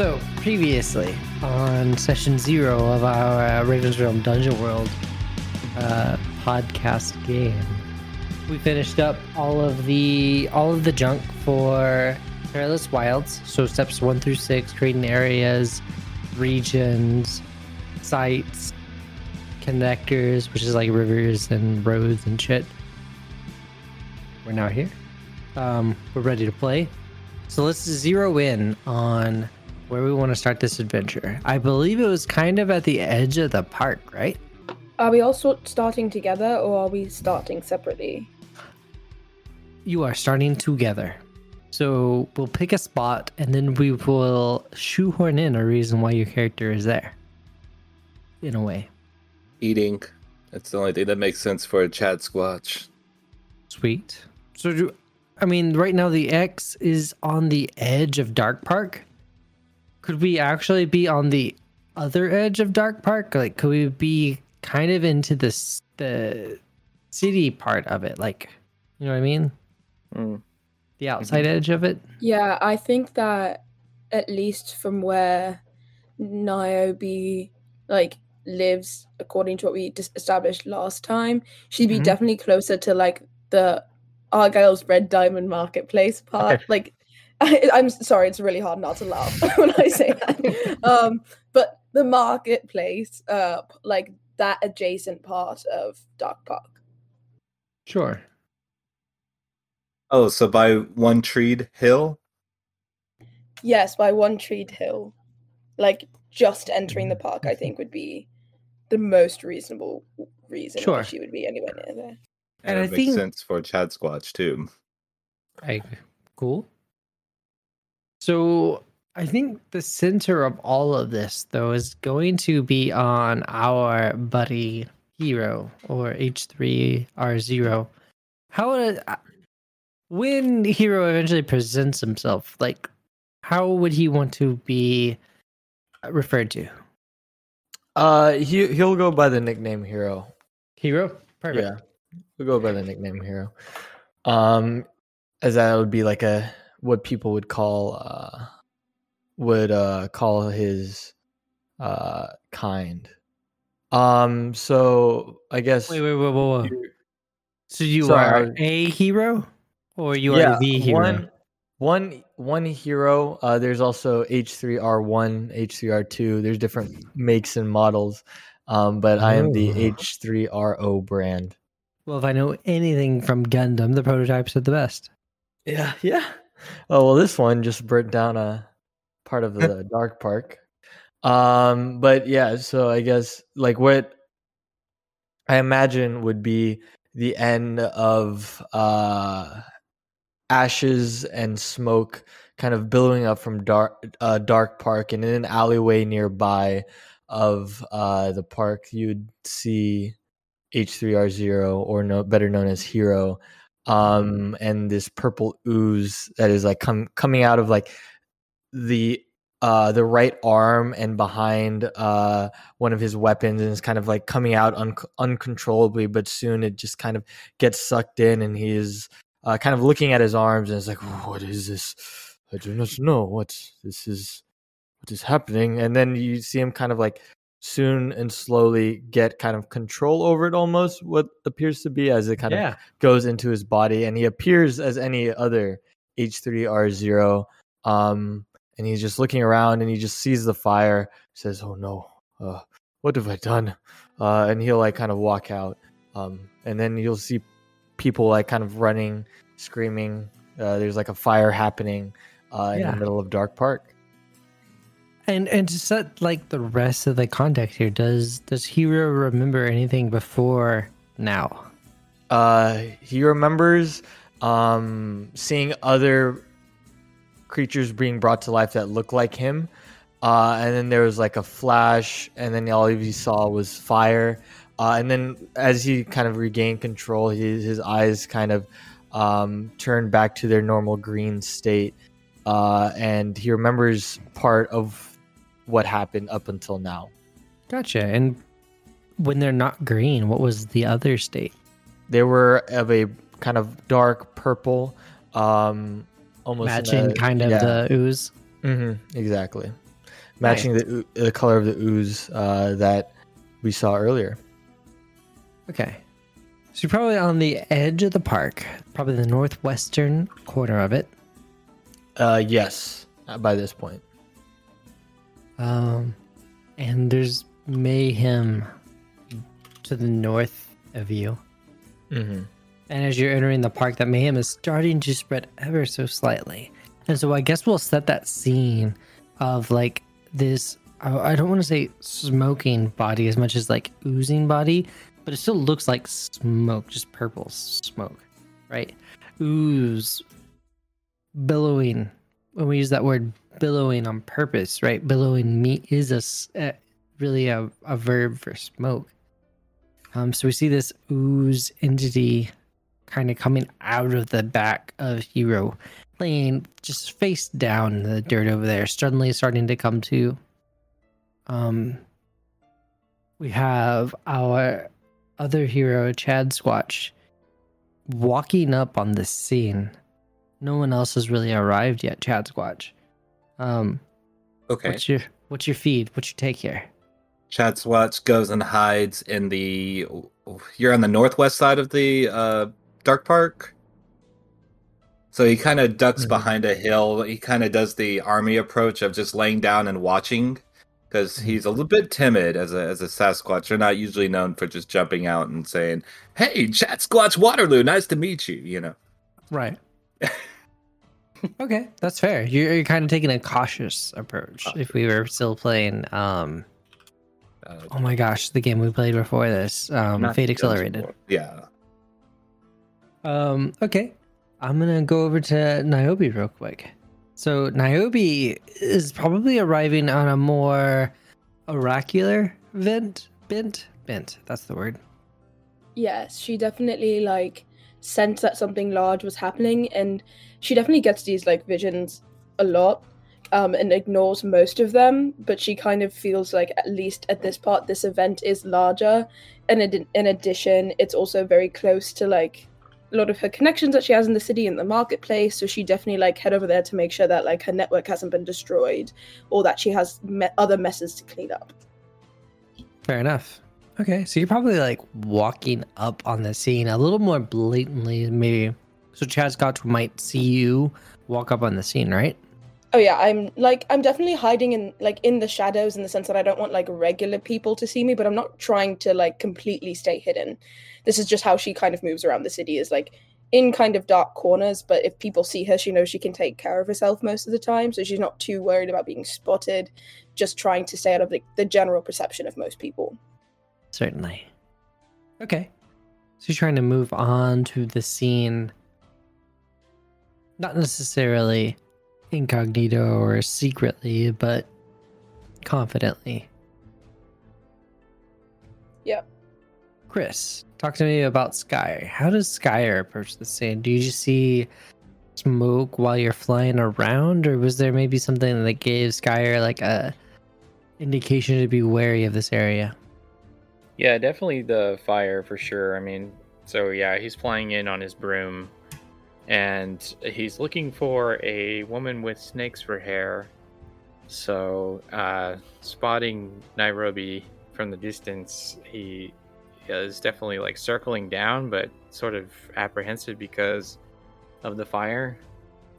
So, previously on session zero of our uh, Raven's Realm Dungeon World uh, podcast game, we finished up all of the all of the junk for Perilous Wilds. So steps one through six, creating areas, regions, sites, connectors, which is like rivers and roads and shit. We're now here. Um, we're ready to play. So let's zero in on where we want to start this adventure. I believe it was kind of at the edge of the park, right? Are we all sort starting together or are we starting separately? You are starting together. So we'll pick a spot and then we will shoehorn in a reason why your character is there. In a way. Eating. That's the only thing that makes sense for a Chad Squatch. Sweet. So do I mean right now the X is on the edge of Dark Park. Could we actually be on the other edge of Dark Park? Like could we be kind of into this the city part of it? Like you know what I mean? Mm. The outside edge of it? Yeah, I think that at least from where Niobe like lives, according to what we dis- established last time, she'd be Mhm. definitely closer to like the Argyle's Red Diamond Marketplace part. Okay. Like, I, I'm sorry, it's really hard not to laugh when I say that. um, but the marketplace, uh, like that adjacent part of Dark Park. Sure. Oh, so by One Treed Hill? Yes, by One Treed Hill. Like just entering the park, I think would be the most reasonable reason Sure. why she would be anywhere near there. And that I makes think- sense for Chad Squatch too. I cool. So I think the center of all of this though is going to be on our buddy hero or H3R0. How would uh, when hero eventually presents himself, like how would he want to be referred to? Uh, he he'll go by the nickname Hero. Hero? Perfect. Yeah, he'll go by the nickname Hero. Um, as that would be like a what people would call uh would uh call his uh kind. Um, so I guess Wait, wait, wait, wait, wait. So you I are was- a hero? Or you are the hero? One, one, one hero. Uh, there's also H3R1, H3R2. There's different makes and models. Um, but I am the Oh. H3RO brand. Well, if I know anything from Gundam, the prototypes are the best. Yeah, yeah. Oh well, this one just burnt down a part of the dark park. Um, but yeah, so I guess like what I imagine would be the end of uh ashes and smoke kind of billowing up from dark uh, dark park and in an alleyway nearby of uh the park you'd see H3R0 or no better known as Hero um and this purple ooze that is like com- coming out of like the uh the right arm and behind uh one of his weapons and is kind of like coming out un- uncontrollably but soon it just kind of gets sucked in and he is uh, kind of looking at his arms and is like what is this? I do not know what this is what is happening. And then you see him kind of like soon and slowly get kind of control over it almost what appears to be as it kind of goes into his body and he appears as any other H3R0 um and he's just looking around and he just sees the fire says oh no uh what have I done? Uh and he'll like kind of walk out um and then you'll see people like kind of running screaming uh there's like a fire happening uh in the middle of Dark Park And and to set like the rest of the context here, does does Hero remember anything before now? uh he remembers um seeing other creatures being brought to life that look like him. Uh and then there was like a flash and then all he saw was fire. Uh and then as he kind of regained control his his eyes kind of um turned back to their normal green state. Uh and he remembers part of what happened up until now Gotcha. And when they're not green, what was the other state? they were of a kind of dark purple um almost Matching a- kind of yeah. the ooze. Mm-hmm, exactly. matching the the color of the ooze uh, that we saw earlier. Okay. So you're probably on the edge of the park, probably the northwestern corner of it. Uh, yes, uh, by this point. Um, and there's mayhem to the north of you. Mm-hmm. And as you're entering the park, that mayhem is starting to spread ever so slightly. And so I guess we'll set that scene of like this. I don't want to say smoking body as much as like oozing body, but it still looks like smoke, just purple smoke, right? Ooze, billowing. When we use that word billowing on purpose, right? Billowing me is a, uh, really a, a verb for smoke. Um, so we see this ooze entity kind of coming out of the back of Hero, laying just face down in the dirt over there, suddenly starting to come to. Um, we have our other hero, Chad Squatch, walking up on the scene. No one else has really arrived yet, Chad Squatch. Um, Okay. what's your what's your feed? What's your take here? Chad Squatch goes and hides in the. You're on the northwest side of the uh, dark park. So he kind of ducks Mhm. behind a hill. He kind of does the army approach of just laying down and watching, because Mhm. he's a little bit timid as a as a Sasquatch. They're not usually known for just jumping out and saying, "Hey, Chad Squatch Waterloo, nice to meet you." You know. Right. okay, that's fair. You're, you're kind of taking a cautious approach. If we were still playing, um, Uh, oh my gosh, the game we played before this, um, not Fate Accelerated. World. Yeah. Um, okay, I'm gonna go over to Niobe real quick. So Niobe is probably arriving on a more oracular vent, bent, bent. That's the word. Yes, she definitely like sensed that something large was happening, and she definitely gets these like visions a lot, um, and ignores most of them. But she kind of feels like at least at this part, this event is larger, and in, in addition, it's also very close to like a lot of her connections that she has in the city and the marketplace. So she definitely like head over there to make sure that like her network hasn't been destroyed, or that she has me- other messes to clean up. Fair enough. Okay, so you're probably like walking up on the scene a little more blatantly, maybe. So Chad Squatch might see you walk up on the scene, right? Oh yeah, I'm like I'm definitely hiding in like in the shadows in the sense that I don't want like regular people to see me, but I'm not trying to like completely stay hidden. This is just how she kind of moves around the city is like in kind of dark corners, but if people see her, she knows she can take care of herself most of the time, so she's not too worried about being spotted, just trying to stay out of the, the general perception of most people. Certainly. Okay. So you're trying to move on to the scene, not necessarily incognito or secretly, but confidently. Yep. Chris, talk to me about Sky. How does Scire approach the scene? Do you just see smoke while you're flying around, or was there maybe something that gave Scire like a indication to be wary of this area? Yeah, definitely the fire for sure. I mean, so yeah, he's flying in on his broom and he's looking for a woman with snakes for hair. So, uh, spotting Nairobi from the distance, he is definitely like circling down, but sort of apprehensive because of the fire.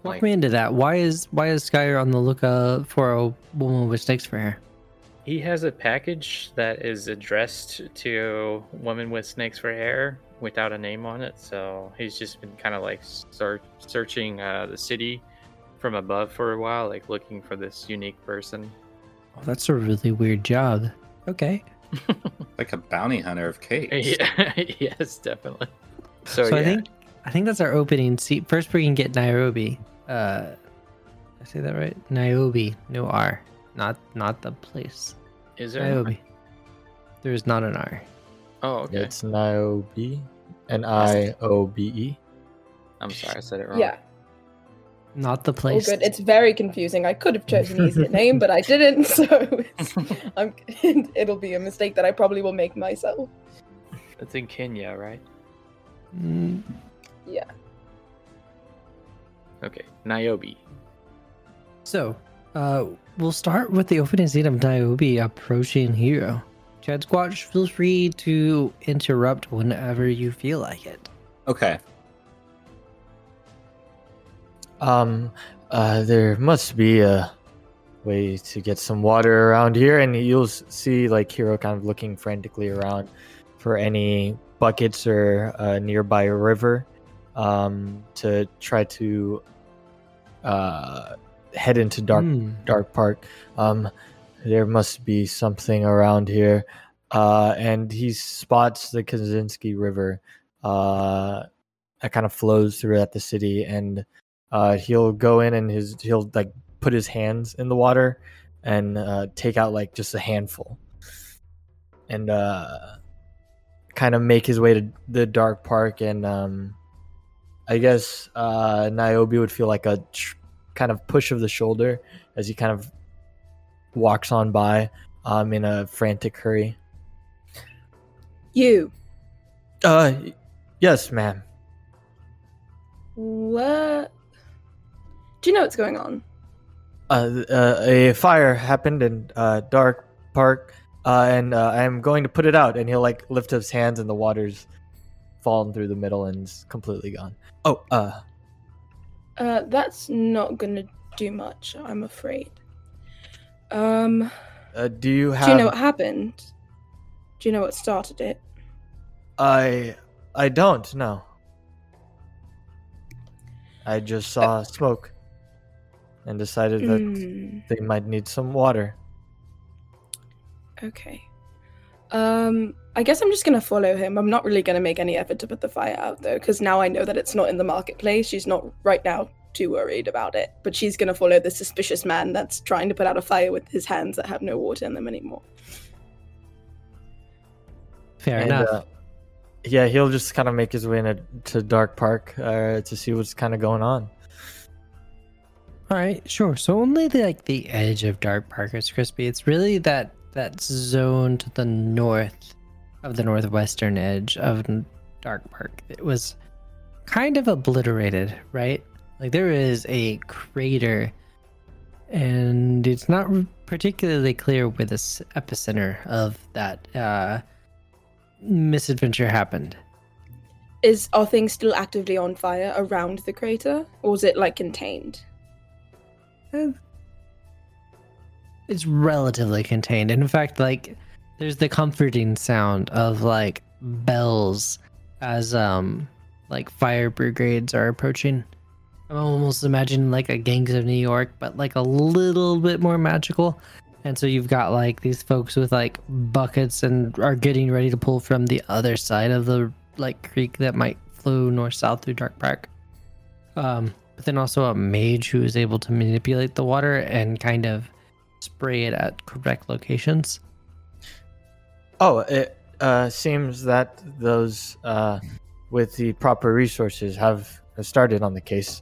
Walk Like- me into that. Why is why is Scire on the lookout for a woman with snakes for hair? He has a package that is addressed to women with snakes for hair without a name on it. So he's just been kind of like start searching uh, the city from above for a while, like looking for this unique person. Oh, that's a really weird job. Okay. Like a bounty hunter of cakes. yeah, yes, definitely. So, So, yeah, I think I think that's our opening seat. First, we can get Nairobi. Uh, did I say that right? Niobe, no R, not not the place. is there? Niobe. There is not an R. Oh, okay. It's Niobe, N I O B E. I'm sorry, I said it wrong. Yeah. Not the Oh, place. good. It's very confusing. I could have chosen an easier name, but I didn't. So it's, I'm, it'll be a mistake that I probably will make myself. It's in Kenya, right? Mm, Okay, Niobe. So, Uh, we'll start with the opening scene of Niobe approaching Hero. Chad Squatch, feel free to interrupt whenever you feel like it. Okay. Um, uh, there must be a way to get some water around here, and you'll see like Hero kind of looking frantically around for any buckets or a nearby river, um, to try to uh head into dark Hmm. dark park. Um, there must be something around here. Uh, and he spots the Kaczynski River uh, that kind of flows throughout the city. And uh, he'll go in and his he'll like put his hands in the water and uh, take out like just a handful and uh, kind of make his way to the dark park. And um, I guess uh, Niobe would feel like a tr- kind of push of the shoulder as he kind of walks on by um, in a frantic hurry. You. Uh, yes, ma'am. What? Do you know what's going on? Uh, uh, a fire happened in uh, Dark Park, uh, and uh, I'm going to put it out. And he'll like lift his hands, and the water's fallen through the middle and completely gone. Oh, uh, Uh, that's not gonna do much, I'm afraid. Um, uh do you have? do you know what happened? Do you know what started it? I I don't know. I just saw smoke and decided that Hmm, they might need some water. okay. Um, I guess I'm just gonna follow him. I'm not really gonna make any effort to put the fire out though, because now I know that it's not in the marketplace. She's not right now too worried about it, but she's gonna follow the suspicious man that's trying to put out a fire with his hands that have no water in them anymore. Fair And, enough. uh, yeah, he'll just kind of make his way into to Dark Park uh, to see what's kind of going on. All right, sure. So only the, like the edge of Dark Park is crispy. It's really that that zone to the north of the northwestern edge of Dark Park. It was kind of obliterated, right? Like there is a crater, and it's not particularly clear where the epicenter of that uh, misadventure happened. Is are things still actively on fire around the crater, or is it like contained? Eh, it's relatively contained. In fact, like there's the comforting sound of like bells as um like fire brigades are approaching. I'm almost imagining like a gangs of New York, but like a little bit more magical. And so you've got like these folks with like buckets and are getting ready to pull from the other side of the like creek that might flow north south through Dark Park. Um, but then also a mage who is able to manipulate the water and kind of spray it at correct locations. Oh, it uh, seems that those uh, with the proper resources have started on the case.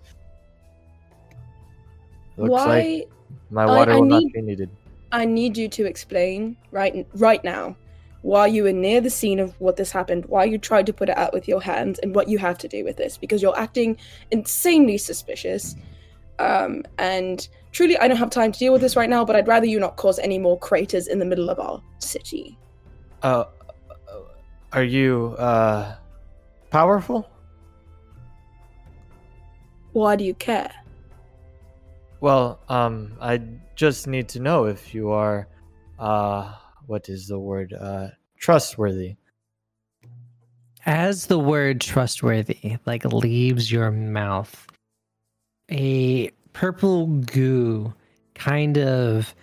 Looks Why? like my I- water I will need- not be needed. I need you to explain right right now why you were near the scene of what this happened, why you tried to put it out with your hands, and what you have to do with this, because you're acting insanely suspicious. Um, and truly, I don't have time to deal with this right now, but I'd rather you not cause any more craters in the middle of our city. Uh, are you uh, powerful? Why do you care? Well, um, I just need to know if you are, uh, what is the word? Uh, trustworthy. As the word trustworthy like leaves your mouth, a purple goo kind of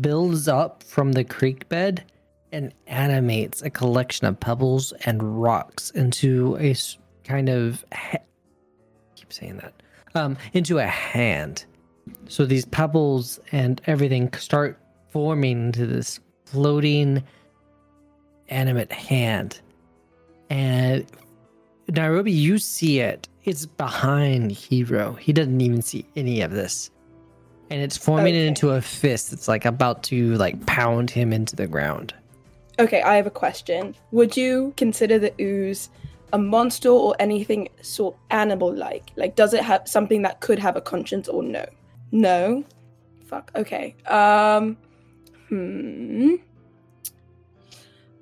builds up from the creek bed and animates a collection of pebbles and rocks into a kind of ha- keep saying that um into a hand so these pebbles and everything start forming into this floating animate hand and Nairobi, you see it. It's behind Hero. He doesn't even see any of this. And it's forming it into a fist that's like about to like pound him into the ground. Okay, I have a question. Would you consider the ooze a monster or anything sort animal like? Like, does it have something that could have a conscience or no? No? fuck. Okay. Um. Hmm.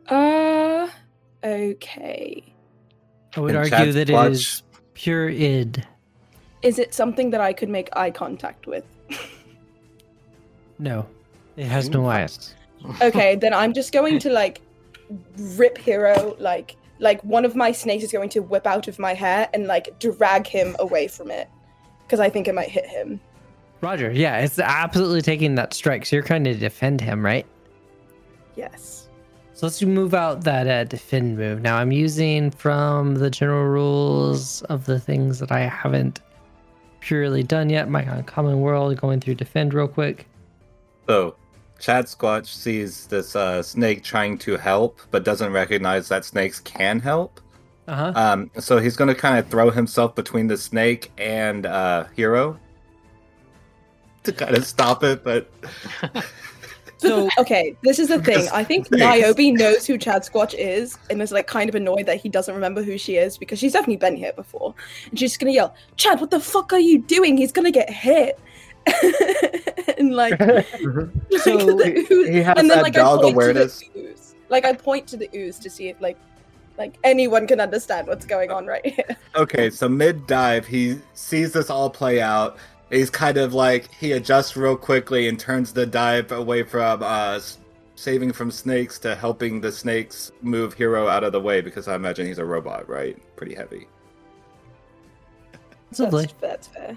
Uh. Okay. I would And argue that it clutch. is pure id. Is it something that I could make eye contact with? No, it has no eyes. Okay, then I'm just going to like rip Hero like like one of my snakes is going to whip out of my hair and like drag him away from it because I think it might hit him. Roger, yeah, it's absolutely taking that strike. So you're trying to defend him, right? Yes. So let's move out that uh, defend move. Now I'm using from the general rules of the things that I haven't purely done yet. My uncommon world going through defend real quick. So, Chad Squatch sees this uh, snake trying to help, but doesn't recognize that snakes can help. Uh huh. Um, so he's going to kind of throw himself between the snake and uh, Hero to kind of stop it. But So Okay, this is the thing. I think Snakes. Niobe knows who Chad Squatch is and is like kind of annoyed that he doesn't remember who she is because she's definitely been here before. And she's gonna yell, Chad, what the fuck are you doing? He's gonna get hit. and like, So, the ooze- he has and then that like dog I point awareness. To the ooze. Like I point to the ooze to see if like like anyone can understand what's going on right here. okay, so mid dive, he sees this all play out. He's kind of like he adjusts real quickly and turns the dive away from uh, saving from snakes to helping the snakes move Hero out of the way because I imagine he's a robot, right? Pretty heavy. That's, that's fair.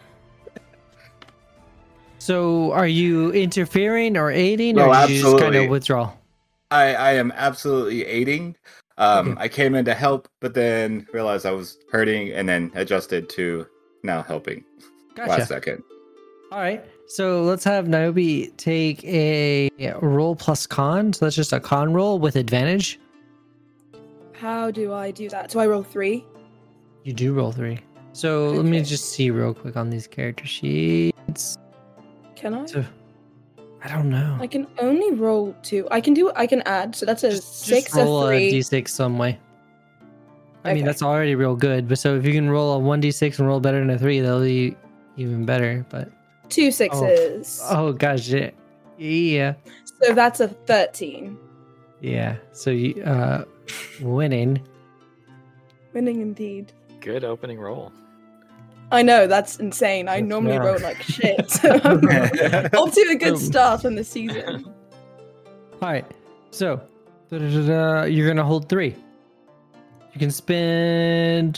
So are you interfering or aiding, No, or did you just kind of withdraw? I, I am absolutely aiding. Um, Okay. I came in to help, but then realized I was hurting, and then adjusted to now helping. Gotcha. Last second. All right. So let's have Niobe take a roll plus con. So that's just a con roll with advantage. How do I do that? Do I roll three? You do roll three. So let me just see real quick on these character sheets. Can I? So I don't know. I can only roll two. I can do. I can add. So that's a just, six, just roll a three. d6 some way. I mean that's already real good, but so if you can roll a one d6 and roll better than a three, that'll be even better. But two sixes. oh gosh, yeah, yeah, So that's a thirteen. yeah. So you uh, winning. Winning indeed. Good opening roll. I know that's insane. I That's normally yeah. roll like shit. So I'm off to a good start on the season. All right. So you're gonna hold three. You can spend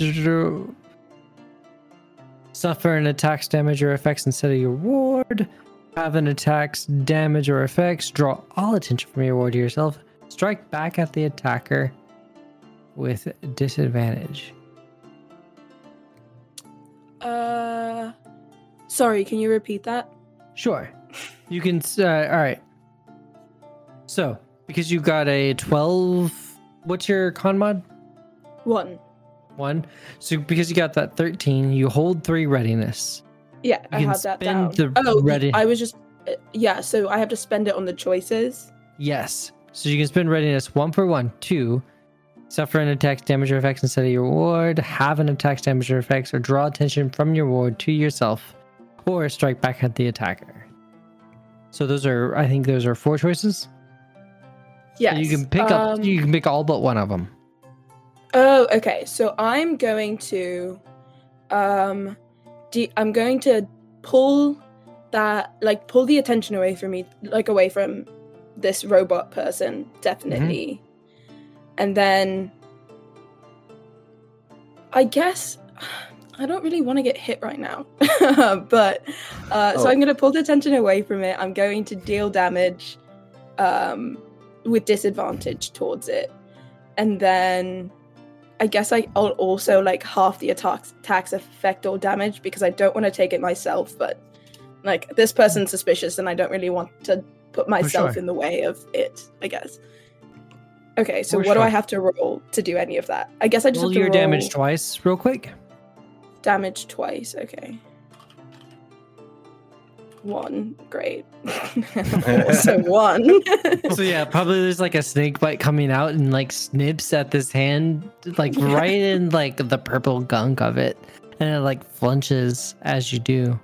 suffer an attack's damage or effects instead of your ward. Have an attack's damage or effects. Draw all attention from your ward to yourself. Strike back at the attacker with disadvantage. Uh, sorry. Can you repeat that? Sure. You can. Uh, all right. So because you got a twelve, what's your con mod? One. One. So because you got that 13, you hold three readiness. Yeah, You I have that down. oh, ready- I was just. uh, Yeah, so I have to spend it on the choices. Yes. So you can spend readiness one for one. Two, suffer an attack damage or effects instead of your ward, have an attack damage or effects, or draw attention from your ward to yourself, or strike back at the attacker. So those are, I think, those are four choices. Yes. So you can pick up, um, you can pick all but one of them. Oh, okay. So I'm going to um de- I'm going to pull that like pull the attention away from me like away from this robot person definitely. And then I guess I don't really want to get hit right now. but uh so Oh. I'm going to pull the attention away from it. I'm going to deal damage um with disadvantage towards it. And then I guess I, I'll also like half the attacks attacks effect or damage because I don't want to take it myself, but like this person's suspicious and I don't really want to put myself sure. in the way of it, I guess. Okay, so For what do I have to roll to do any of that? I guess I just Roll have to your roll damage twice, real quick. damage twice. Okay. One, great. so one. so yeah, probably there's like a snake bite coming out and like snips at this hand, like Yeah. right in like the purple gunk of it, and it like flinches as you do.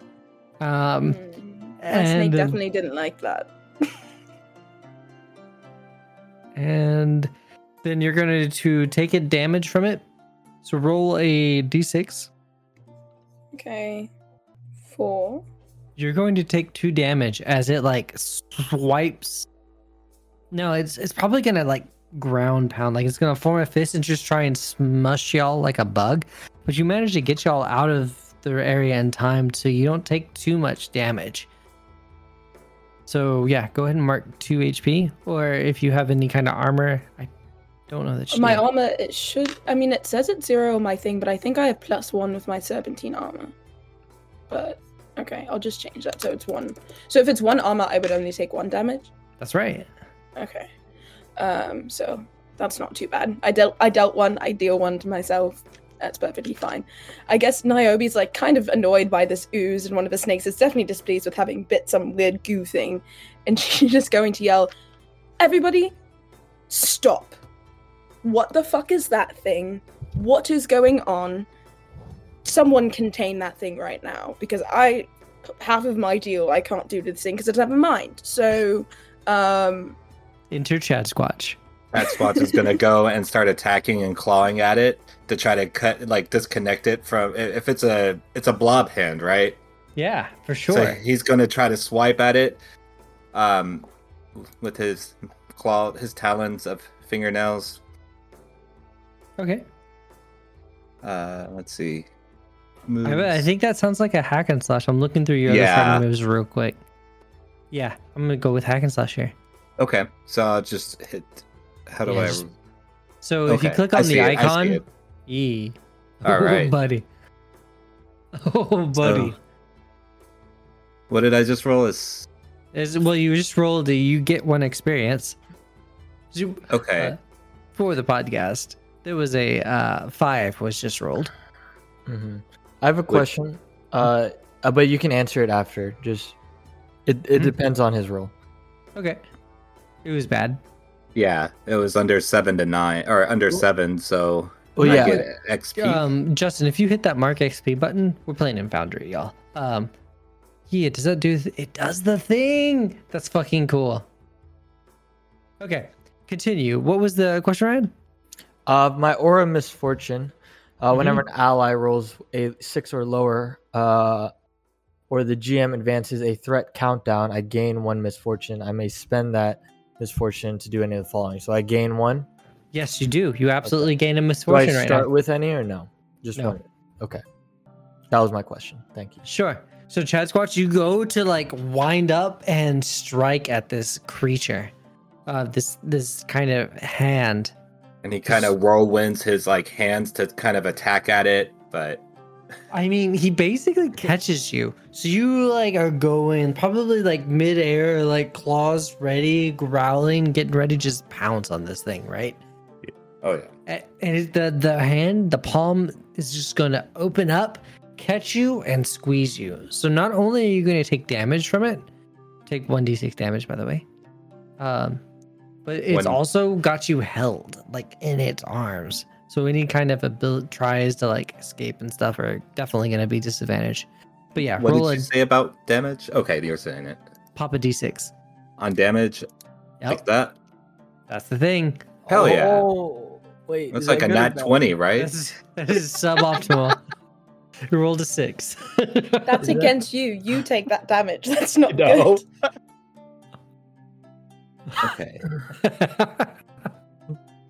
Um, Mm. That snake definitely didn't like that. And then you're going to take it damage from it. So roll a d6. Okay. Four. You're going to take two damage as it like swipes. No, it's it's probably gonna like ground pound, like it's gonna form a fist and just try and smush y'all like a bug. But you manage to get y'all out of the area in time, so you don't take too much damage. So yeah, go ahead and mark two HP, or if you have any kind of armor, I don't know that My armor, it should. I mean, it says it's zero on my thing, but I think I have plus one with my serpentine armor. But okay, I'll just change that so it's one. So if it's one armor, I would only take one damage. That's right. Okay. Um. So that's not too bad. I dealt. I dealt one. I deal one to myself. That's perfectly fine. I guess Niobe's like kind of annoyed by this ooze, and one of the snakes is definitely displeased with having bit some weird goo thing, and she's just going to yell, "Everybody, stop! What the fuck is that thing? What is going on? Someone contain that thing right now, because I half of my deal I can't do this thing because I don't have a mind. So, um, Enter Chad Squatch. That Squatch is gonna go and start attacking and clawing at it to try to cut, like, disconnect it from. If it's a, it's a blob hand, right? Yeah, for sure. So he's gonna try to swipe at it, um, with his claw, his talons of fingernails. okay. Uh, let's see. I, Moves. I think that sounds like a hack and slash. I'm looking through your Yeah. other fighting moves real quick. Yeah, I'm gonna go with hack and slash here. Okay, so I'll just hit. How do Yeah, I? just- So if you Okay, click I on see the I see icon. E. All right, oh, buddy. Oh, buddy. So- What did I just roll? Is Is well, you just rolled. A, you get one experience. You- okay. uh, for the podcast, there was a uh, five was just rolled. hmm I have a question, uh, uh, but you can answer it after. Just it, it Mhm. depends on his role. Okay. It was bad. Yeah, it was under seven to nine, or under seven. So Well, I yeah, get XP. Um, Justin, if you hit that mark XP button, we're playing in Foundry, y'all. Um, yeah, does that do? Th- it does the thing. That's fucking cool. Okay, continue. What was the question, Ryan? Uh, my aura misfortune. Uh, Mm-hmm. whenever an ally rolls a six or lower, uh, or the GM advances a threat countdown, I gain one misfortune. I may spend that misfortune to do any of the following. So I gain one. Yes, you do. You absolutely gain a misfortune. Do I misfortune right start with any or no? Just No. one. Okay. That was my question. Thank you. Sure. So, Chad Squatch, you go to like wind up and strike at this creature, uh, this this kind of hand. and he kind of whirlwinds his like hands to kind of attack at it, but I mean, he basically catches you. So you like are going probably like midair, like claws ready, growling, getting ready to just pounce on this thing, right? oh yeah. And it- the the hand, the palm is just gonna open up, catch you, and squeeze you. So not only are you gonna take damage from it, take one d6 damage by the way, um, but it's When- also got you held like in its arms. So any kind of ability tries to like escape and stuff are definitely gonna be disadvantaged. But yeah, What roll did a you say about damage? Okay, you're saying it pop a d6. on damage like that. that's the thing. Hell yeah. Oh, wait. That's like that a nat twenty, right? That is, that is suboptimal. you rolled a six. That's against you. You take that damage. That's not No. good. Okay.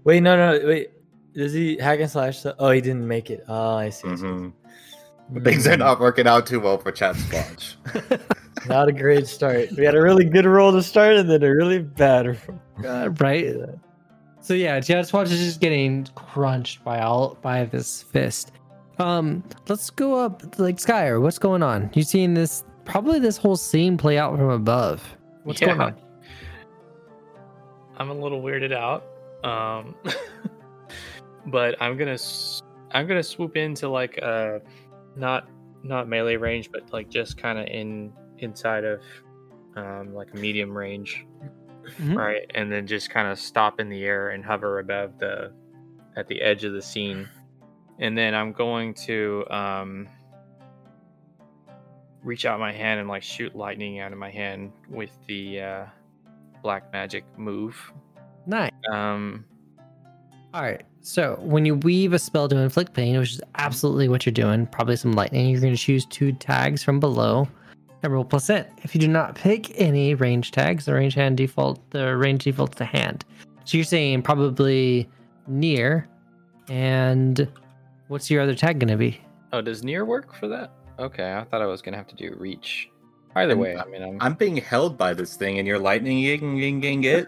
Wait, no, no, wait. Does he hack and slash? The- oh, he didn't make it. Oh, I see. I see. hmm Things are not working out too well for Chad Squatch. Not a great start. We had a really good roll to start and then a really bad roll. Uh, right? So yeah, Chad Squatch is just getting crunched by all by this fist. Um, let's go up like Scire. What's going on? You seeing this? Probably this whole scene play out from above. What's going on? I'm a little weirded out. Um, but I'm gonna I'm gonna swoop into like uh not not melee range, but like just kind of in inside of um like a medium range, Mhm. right? And then just kind of stop in the air and hover above the at the edge of the scene, and then I'm going to um reach out my hand and like shoot lightning out of my hand with the uh, black magic move. Nice. Um, All right. So when you weave a spell to inflict pain, which is absolutely what you're doing, probably some lightning, you're going to choose two tags from below and roll plus it. If you do not pick any range tags, the range hand default, the range defaults to hand. So you're saying probably near, and what's your other tag going to be? oh, does near work for that? Okay, I thought I was gonna have to do reach. Either I'm- way, I mean, I'm, I'm being held by this thing, and you're lightning ging gang it.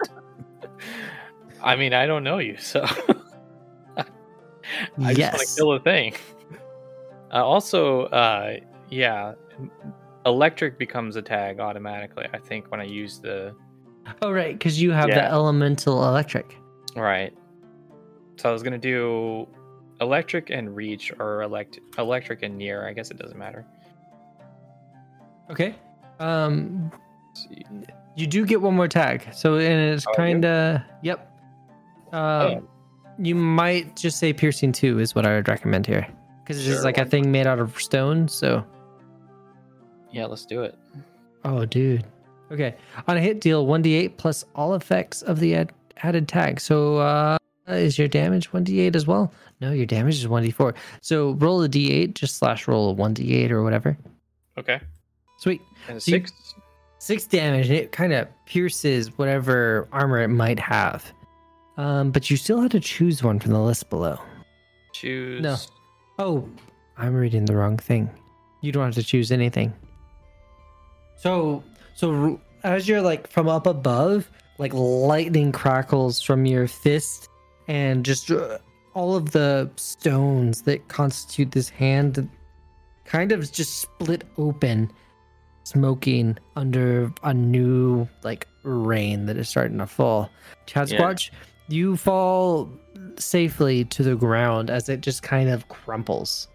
I mean, I don't know you, so I just want to kill a thing. Uh, also, uh, yeah, electric becomes a tag automatically. I think when I use the Oh, right, because you have the elemental electric. right. So I was gonna do electric and reach, or elect electric and near. I guess it doesn't matter. Okay. Um, you do get one more tag, so and it's Oh, I kind of yep. Um, Oh. You might just say piercing two is what I would recommend here, because it's just like a thing made out of stone. So, Yeah, let's do it. oh, dude. Okay, on a hit, deal one d8 plus all effects of the ad- added tag. So, uh, is your damage one d8 as well? No, your damage is one d4. So roll a d8, just slash roll a one d8 or whatever. Okay. Sweet. And So you- six. six damage and it kind of pierces whatever armor it might have um but you still had to choose one from the list below Choose. No. Oh i'm reading the wrong thing you don't have to choose anything so so as you're like from up above like lightning crackles from your fist and just uh, all of the stones that constitute this hand kind of just split open smoking under a new like rain that is starting to fall. Chad Yeah. Squatch, you fall safely to the ground as it just kind of crumples.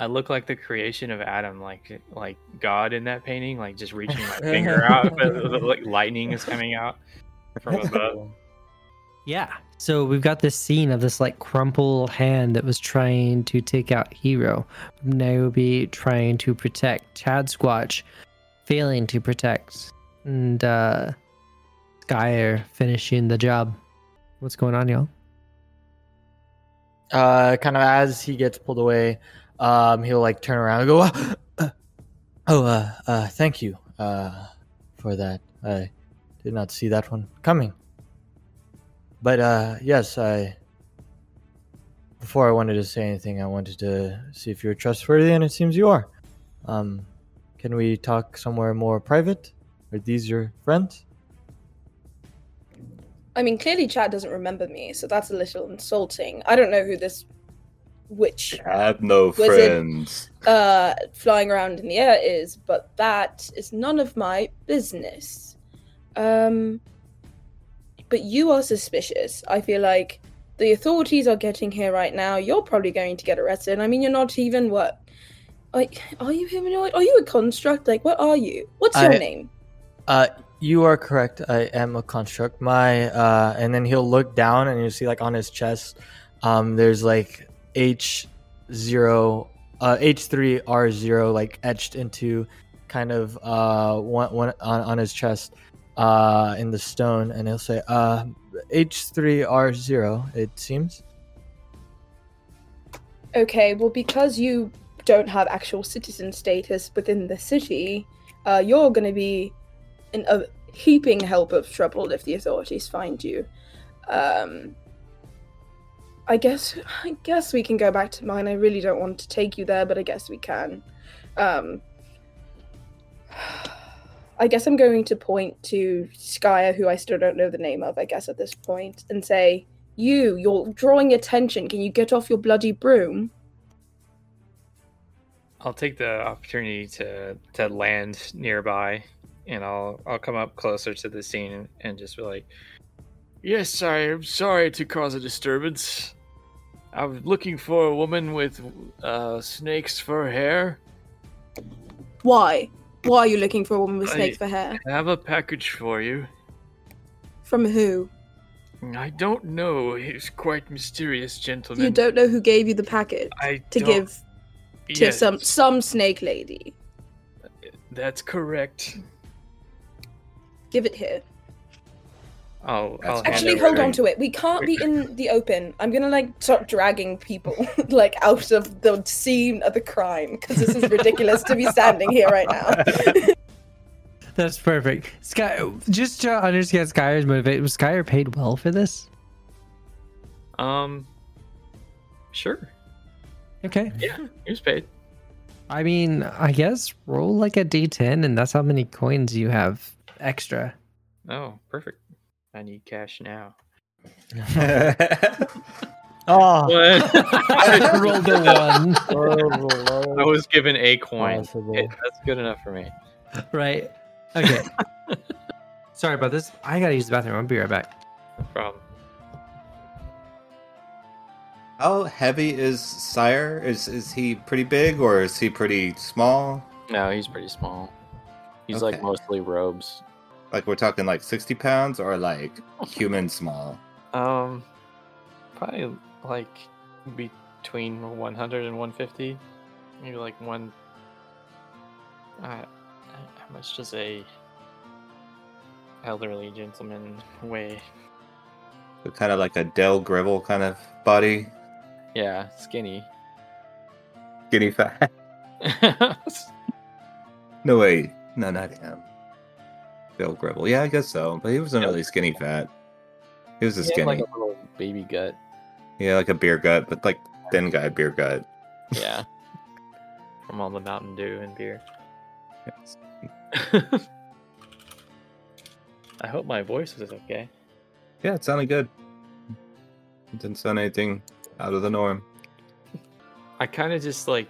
I look like the creation of Adam, like like God in that painting, like just reaching my finger out, but like lightning is coming out from above. Yeah. So we've got this scene of this like crumpled hand that was trying to take out Hero, Niobe trying to protect, Chad Squatch failing to protect, and uh Scire finishing the job. What's going on, y'all? uh, kind of as he gets pulled away, um, he'll like turn around and go, "Ah, uh, "Oh, uh, uh, thank you, uh, for that. I did not see that one coming." But uh, yes, I. Before I wanted to say anything, I wanted to see if you're trustworthy, and it seems you are. Um, can we talk somewhere more private? Are these your friends? I mean, clearly Chad doesn't remember me, so that's a little insulting. I don't know who this witch Have no Was friends. uh, flying around in the air is, but that is none of my business. Um, but you are suspicious. I feel like the authorities are getting here right now. You're probably going to get arrested. I mean, you're not even what? Like, are you humanoid? Are you a construct? Like, what are you? What's your I- name? Uh, you are correct. I am a construct. My uh, and then he'll look down and you'll see like on his chest, um, there's like H zero, uh, H three R zero like etched into kind of uh one one on, on his chest, uh, in the stone, and he'll say uh H three R zero. It seems. Okay, well, because you don't have actual citizen status within the city, uh, you're going to be in a heaping help of trouble if the authorities find you. Um, I guess I guess we can go back to mine. I really don't want to take you there, but I guess we can. Um, I guess I'm going to point to Scire, who I still don't know the name of. I guess at this point, and say, "You, you're drawing attention. Can you get off your bloody broom?" I'll take the opportunity to to land nearby, and I'll I'll come up closer to the scene and, and just be like, "Yes, I am sorry to cause a disturbance. I was looking for a woman with uh, snakes for hair. Why? Why are you looking for a woman with I- snakes for hair? I have a package for you. From who? I don't know. He's quite mysterious, gentleman. You don't know who gave you the package I to don't- give to Yes, some some snake lady. That's correct. Give it here. I'll, I'll Actually, hold on to it. We can't be in the open. I'm gonna like start dragging people like out of the scene of the crime because this is ridiculous to be standing here right now. That's perfect. Sky, just to understand Scire's motivate, was Skyer paid well for this? Um, sure. Okay. Yeah, he was paid. I mean, I guess roll like a d10, and that's how many coins you have extra. Oh, perfect. I need cash now. Oh, I rolled a one. I was given a coin. Possible. Okay, that's good enough for me. Right. Okay. Sorry about this. I gotta use the bathroom. I'll be right back. No problem. How heavy is Sire? Is is he pretty big or is he pretty small? No, he's pretty small. He's like mostly robes. Like we're talking like sixty pounds or like human small? Um, probably like between 100 and 150. Maybe like one. Uh, how much does a elderly gentleman weigh? So kind of like a Dale Gribble kind of body, Yeah, skinny. skinny fat. No way. no, not him. Dale Gribble. Yeah, I guess so. But he wasn't Yep. really skinny fat. He was a He had skinny. like a little baby gut. Yeah, like a beer gut, but like thin guy beer gut. Yeah. From all the Mountain Dew and beer. Yes. I hope my voice is okay. Yeah, it sounded good. It didn't sound anything out of the norm. I kind of just like.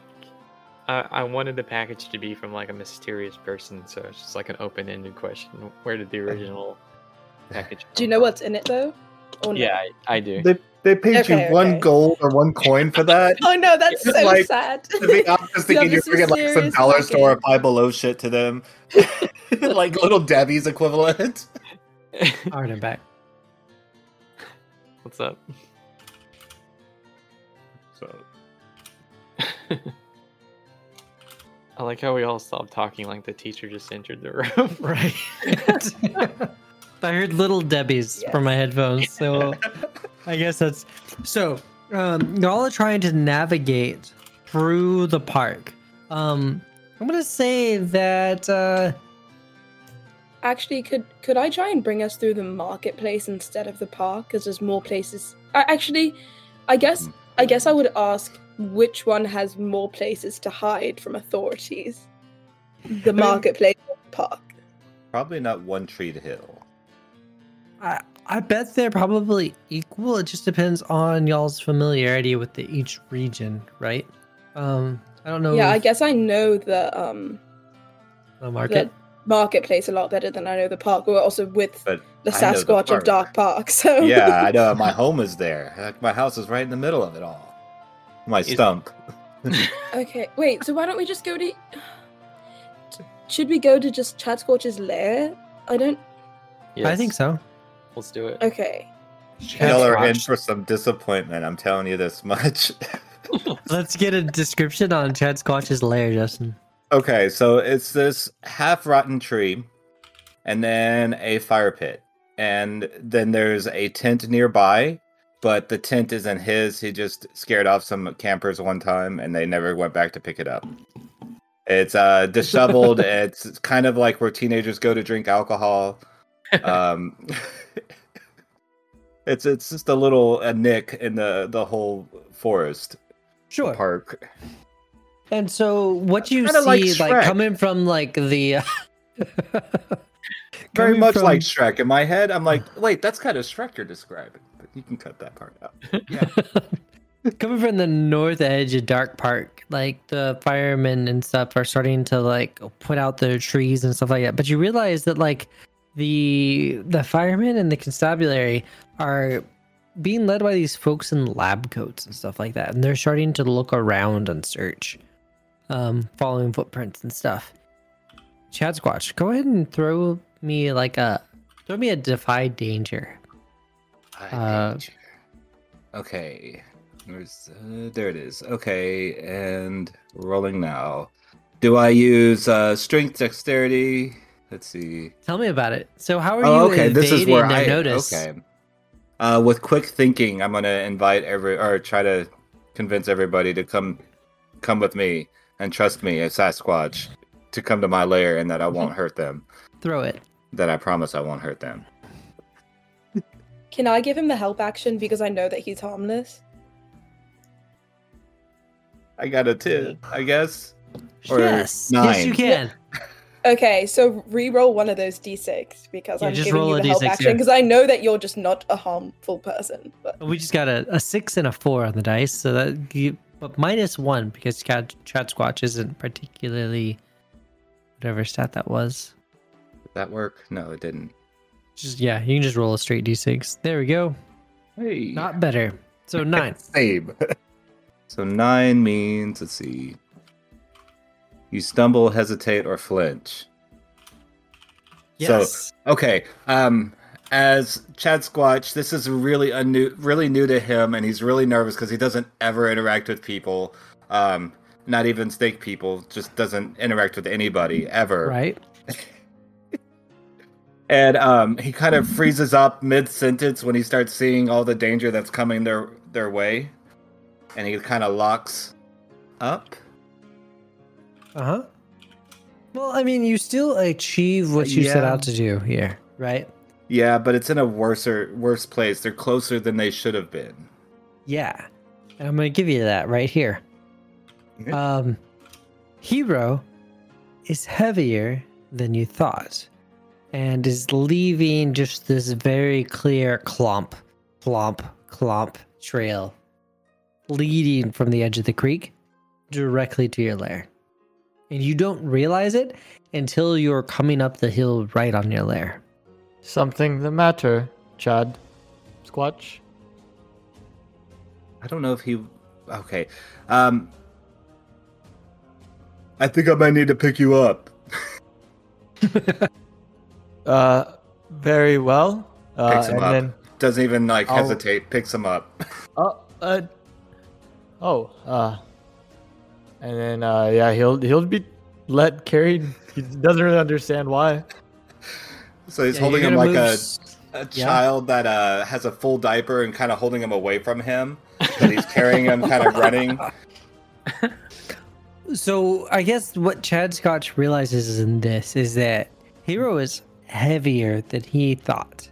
I, I wanted the package to be from like a mysterious person, so it's just like an open-ended question. Where did the original package? Do you know from? what's in it though? Or no? Yeah, I, I do. They they paid Okay, you one gold or one coin for that. Oh no, that's It's so like- sad. To be honest, You thinking you're this bringing like some mysterious dollar store or package. Five Below shit to them, like little Debbie's equivalent. All right, I'm back. What's up? So I like how we all stopped talking like the teacher just entered the room. Right. I heard little Debbie's Yes. from my headphones, so I guess that's so. Um, y'all are trying to navigate through the park. Um, I'm gonna say that uh, Actually, could could I try and bring us through the marketplace instead of the park? Because there's more places. Uh, actually, I guess I guess I would ask which one has more places to hide from authorities. The mean- marketplace or the park. probably not One Tree to Hill. I I bet they're probably equal. It just depends on y'all's familiarity with the each region, right? Um, I don't know. Yeah, I guess I know the um the market. the marketplace a lot better than I know the park. We're also with But the I know the Sasquatch of park. Dark Park, so yeah, I know my home is there. Like, my house is right in the middle of it all. My Is- stump. Okay, wait. So why don't we just go to? Should we go to just Chad Squatch's lair? I don't. I think so. Let's do it. Okay. Y'all are in for some disappointment. I'm telling you this much. Let's get a description on Chad Squatch's lair, Justin. okay, so it's this half rotten tree, and then a fire pit, and then there's a tent nearby. But the tent isn't his. He just scared off some campers one time, and they never went back to pick it up. It's uh disheveled. it's kind of like where teenagers go to drink alcohol. Um, it's it's just a little a nick in the the whole forest Sure. park. And so, what you see, like like, coming from like the Very coming much from- like Shrek. In my head, I'm like, wait, that's kind of Shrek you're describing. But you can cut that part out. Yeah. coming from the north edge of Dark Park, like the firemen and stuff are starting to like put out their trees and stuff like that. But you realize that like the the firemen and the constabulary are being led by these folks in lab coats and stuff like that, and they're starting to look around and search, um, following footprints and stuff. Chad Squatch, go ahead and throw me like a throw me a defy danger. I Uh, danger. Okay. Where's, uh, there it is. Okay, and rolling now. Do I use uh, strength, dexterity? Let's see. Tell me about it. So how are Oh, you okay. This is where I notice? okay. Uh, with quick thinking, I'm gonna invite every or try to convince everybody to come, come with me and trust me as Sasquatch to come to my lair and that I won't hurt them. Throw it. That I promise I won't hurt them. Can I give him the help action because I know that he's harmless? I got a two, I guess. Or yes. Yes, you can. Okay, so re-roll one of those d6 because Yeah, I'm just giving roll you a the help D6, action yeah. because I know that you're just not a harmful person. But We just got a, a six and a four on the dice, so that you, but minus one because Chad, Chad Squatch isn't particularly whatever stat that was. That work? No, it didn't. Just yeah, you can just roll a straight d6. There we go. Hey. Not better. So nine. Same. so nine means let's see. You stumble, hesitate, or flinch. yes. Okay. Um, as Chad Squatch, this is really a new, really new to him, and he's really nervous because he doesn't ever interact with people. Um, not even snake people. Just doesn't interact with anybody ever. right. And um, he kind of freezes up mid sentence when he starts seeing all the danger that's coming their their way, and he kind of locks up. Uh huh. Well, I mean, you still achieve what you set out to do here, right? Yeah, but it's in a worser worse place. They're closer than they should have been. Yeah. And I'm going to give you that right here. Okay. Um, Hero is heavier than you thought and is leaving just this very clear clump, clump, clump trail leading from the edge of the creek directly to your lair. And you don't realize it until you're coming up the hill right on your lair. Something the matter, Chad? Squatch? I don't know if he. Okay. Um. I think I might need to pick you up. Uh, very well. Uh, Picks him and up. then, Doesn't even like I'll- hesitate. Picks him up. oh, uh, oh, uh, and then, uh, yeah, he'll he'll be let carried. He doesn't really understand why. So he's Yeah, holding you're him gonna like move a, s- a Yeah. child that uh, has a full diaper and kind of holding him away from him. But he's carrying him, kind of running. So I guess what Chad Squatch realizes in this is that Hero is heavier than he thought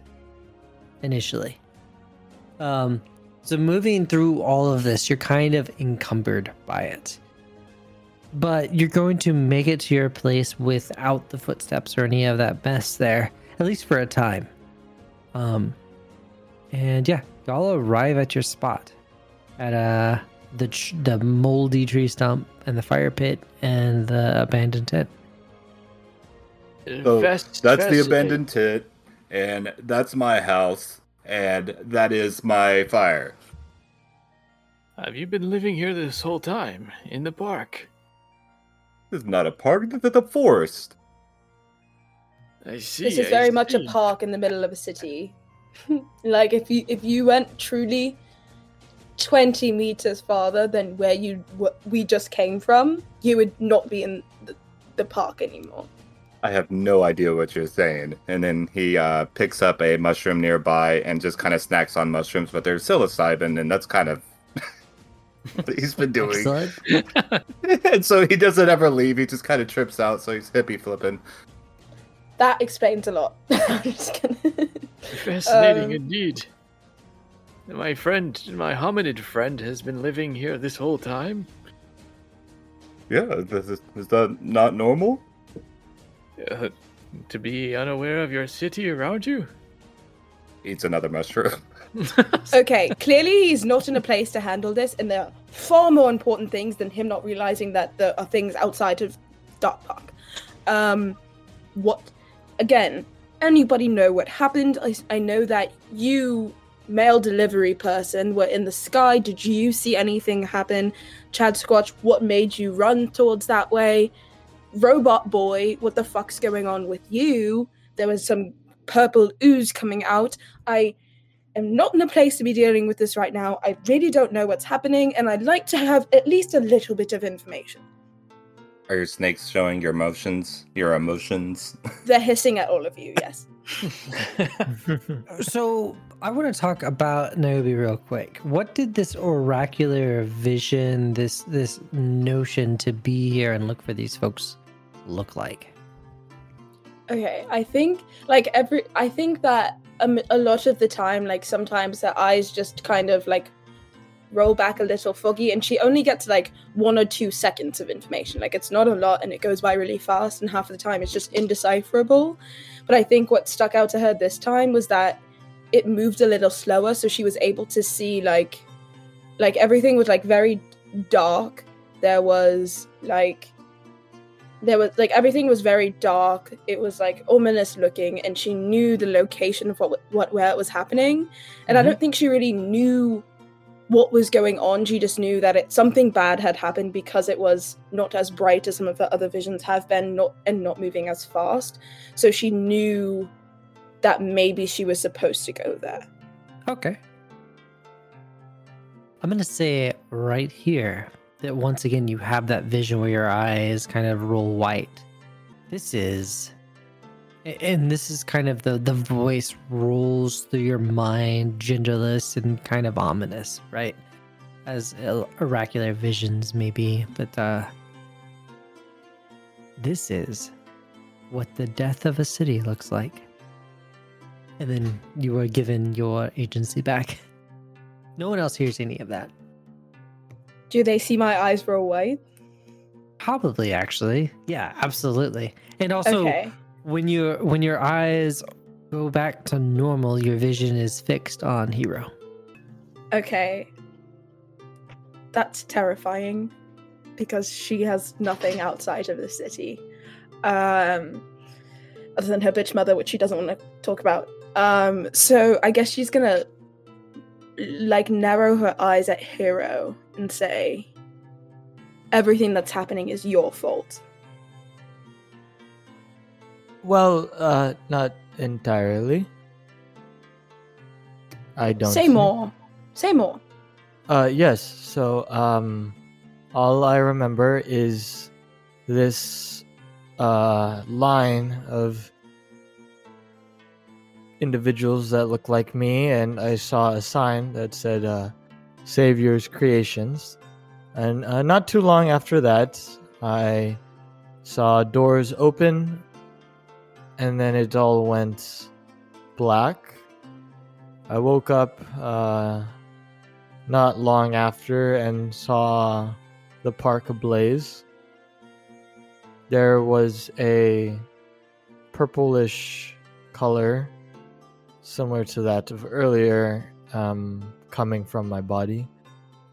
initially. Um, so moving through all of this, you're kind of encumbered by it. But you're going to make it to your place without the footsteps or any of that mess there, at least for a time. Um, and yeah, y'all arrive at your spot at uh the the moldy tree stump and the fire pit and the abandoned tent. So Invest- that's the abandoned tit, and that's my house, and that is my fire. Have you been living here this whole time in the park? This is not a park. This is a forest. I see. this is I very much a park in the middle of a city. like if you if you went truly 20 meters farther than where you wh- we just came from, you would not be in the, the park anymore. I have no idea what you're saying. And then he uh, picks up a mushroom nearby and just kind of snacks on mushrooms, but there's psilocybin, and that's kind of what he's been doing. And so he doesn't ever leave. He just kind of trips out, so he's hippie flipping. That explains a lot. I'm just kidding. Fascinating Um, indeed. My friend, my hominid friend, has been living here this whole time. Yeah, this is, is that not normal? Uh, to be unaware of your city around you? Eats another mushroom. okay, clearly he's not in a place to handle this, and there are far more important things than him not realizing that there are things outside of Dark Park. Um, what? Again, anybody know what happened? I, I know that you, mail delivery person, were in the sky. Did you see anything happen? Chad Squatch, what made you run towards that way? Robot Boy, what the fuck's going on with you? There was some purple ooze coming out. I am not in a place to be dealing with this right now. I really don't know what's happening, and I'd like to have at least a little bit of information. Are your snakes showing your emotions? Your emotions? They're hissing at all of you, yes. So I want to talk about Niobe real quick. What did this oracular vision, this this notion to be here and look for these folks, look like? Okay, I think like every I think that um, a lot of the time like sometimes her eyes just kind of like roll back a little foggy and she only gets like one or two seconds of information like it's not a lot and it goes by really fast and half of the time it's just indecipherable but i think what stuck out to her this time was that it moved a little slower so she was able to see like like everything was like very dark. There was like there was like everything was very dark. It was like ominous looking and she knew the location of what what where it was happening. And i Mhm. don't think she really knew what was going on. She just knew that it something bad had happened because it was not as bright as some of the other visions have been not and not moving as fast. So she knew that maybe she was supposed to go there Okay. I'm going to say right here that once again you have that vision where your eyes kind of roll white. This is and this is kind of the the voice rolls through your mind genderless and kind of ominous, right? As oracular visions maybe, but uh this is what the death of a city looks like. And then you were given your agency back. No one else hears any of that. do they see my eyes roll white Probably, actually. Yeah, absolutely. And also, okay when your when your eyes go back to normal, your vision is fixed on Hero. Okay. That's terrifying because she has nothing outside of the city. Um other than her bitch mother, which she doesn't want to talk about. Um so I guess she's gonna like narrow her eyes at Hero and say everything that's happening is your fault. well, uh, not entirely. I don't Say think- more. Say more. Uh, yes. So, um, all I remember is this uh line of individuals that look like me, and I saw a sign that said uh, "Savior's Creations," and uh, not too long after that, I saw doors open, and then it all went black. I woke up. Uh, not long after and saw the park ablaze. There was a purplish color similar to that of earlier um, coming from my body,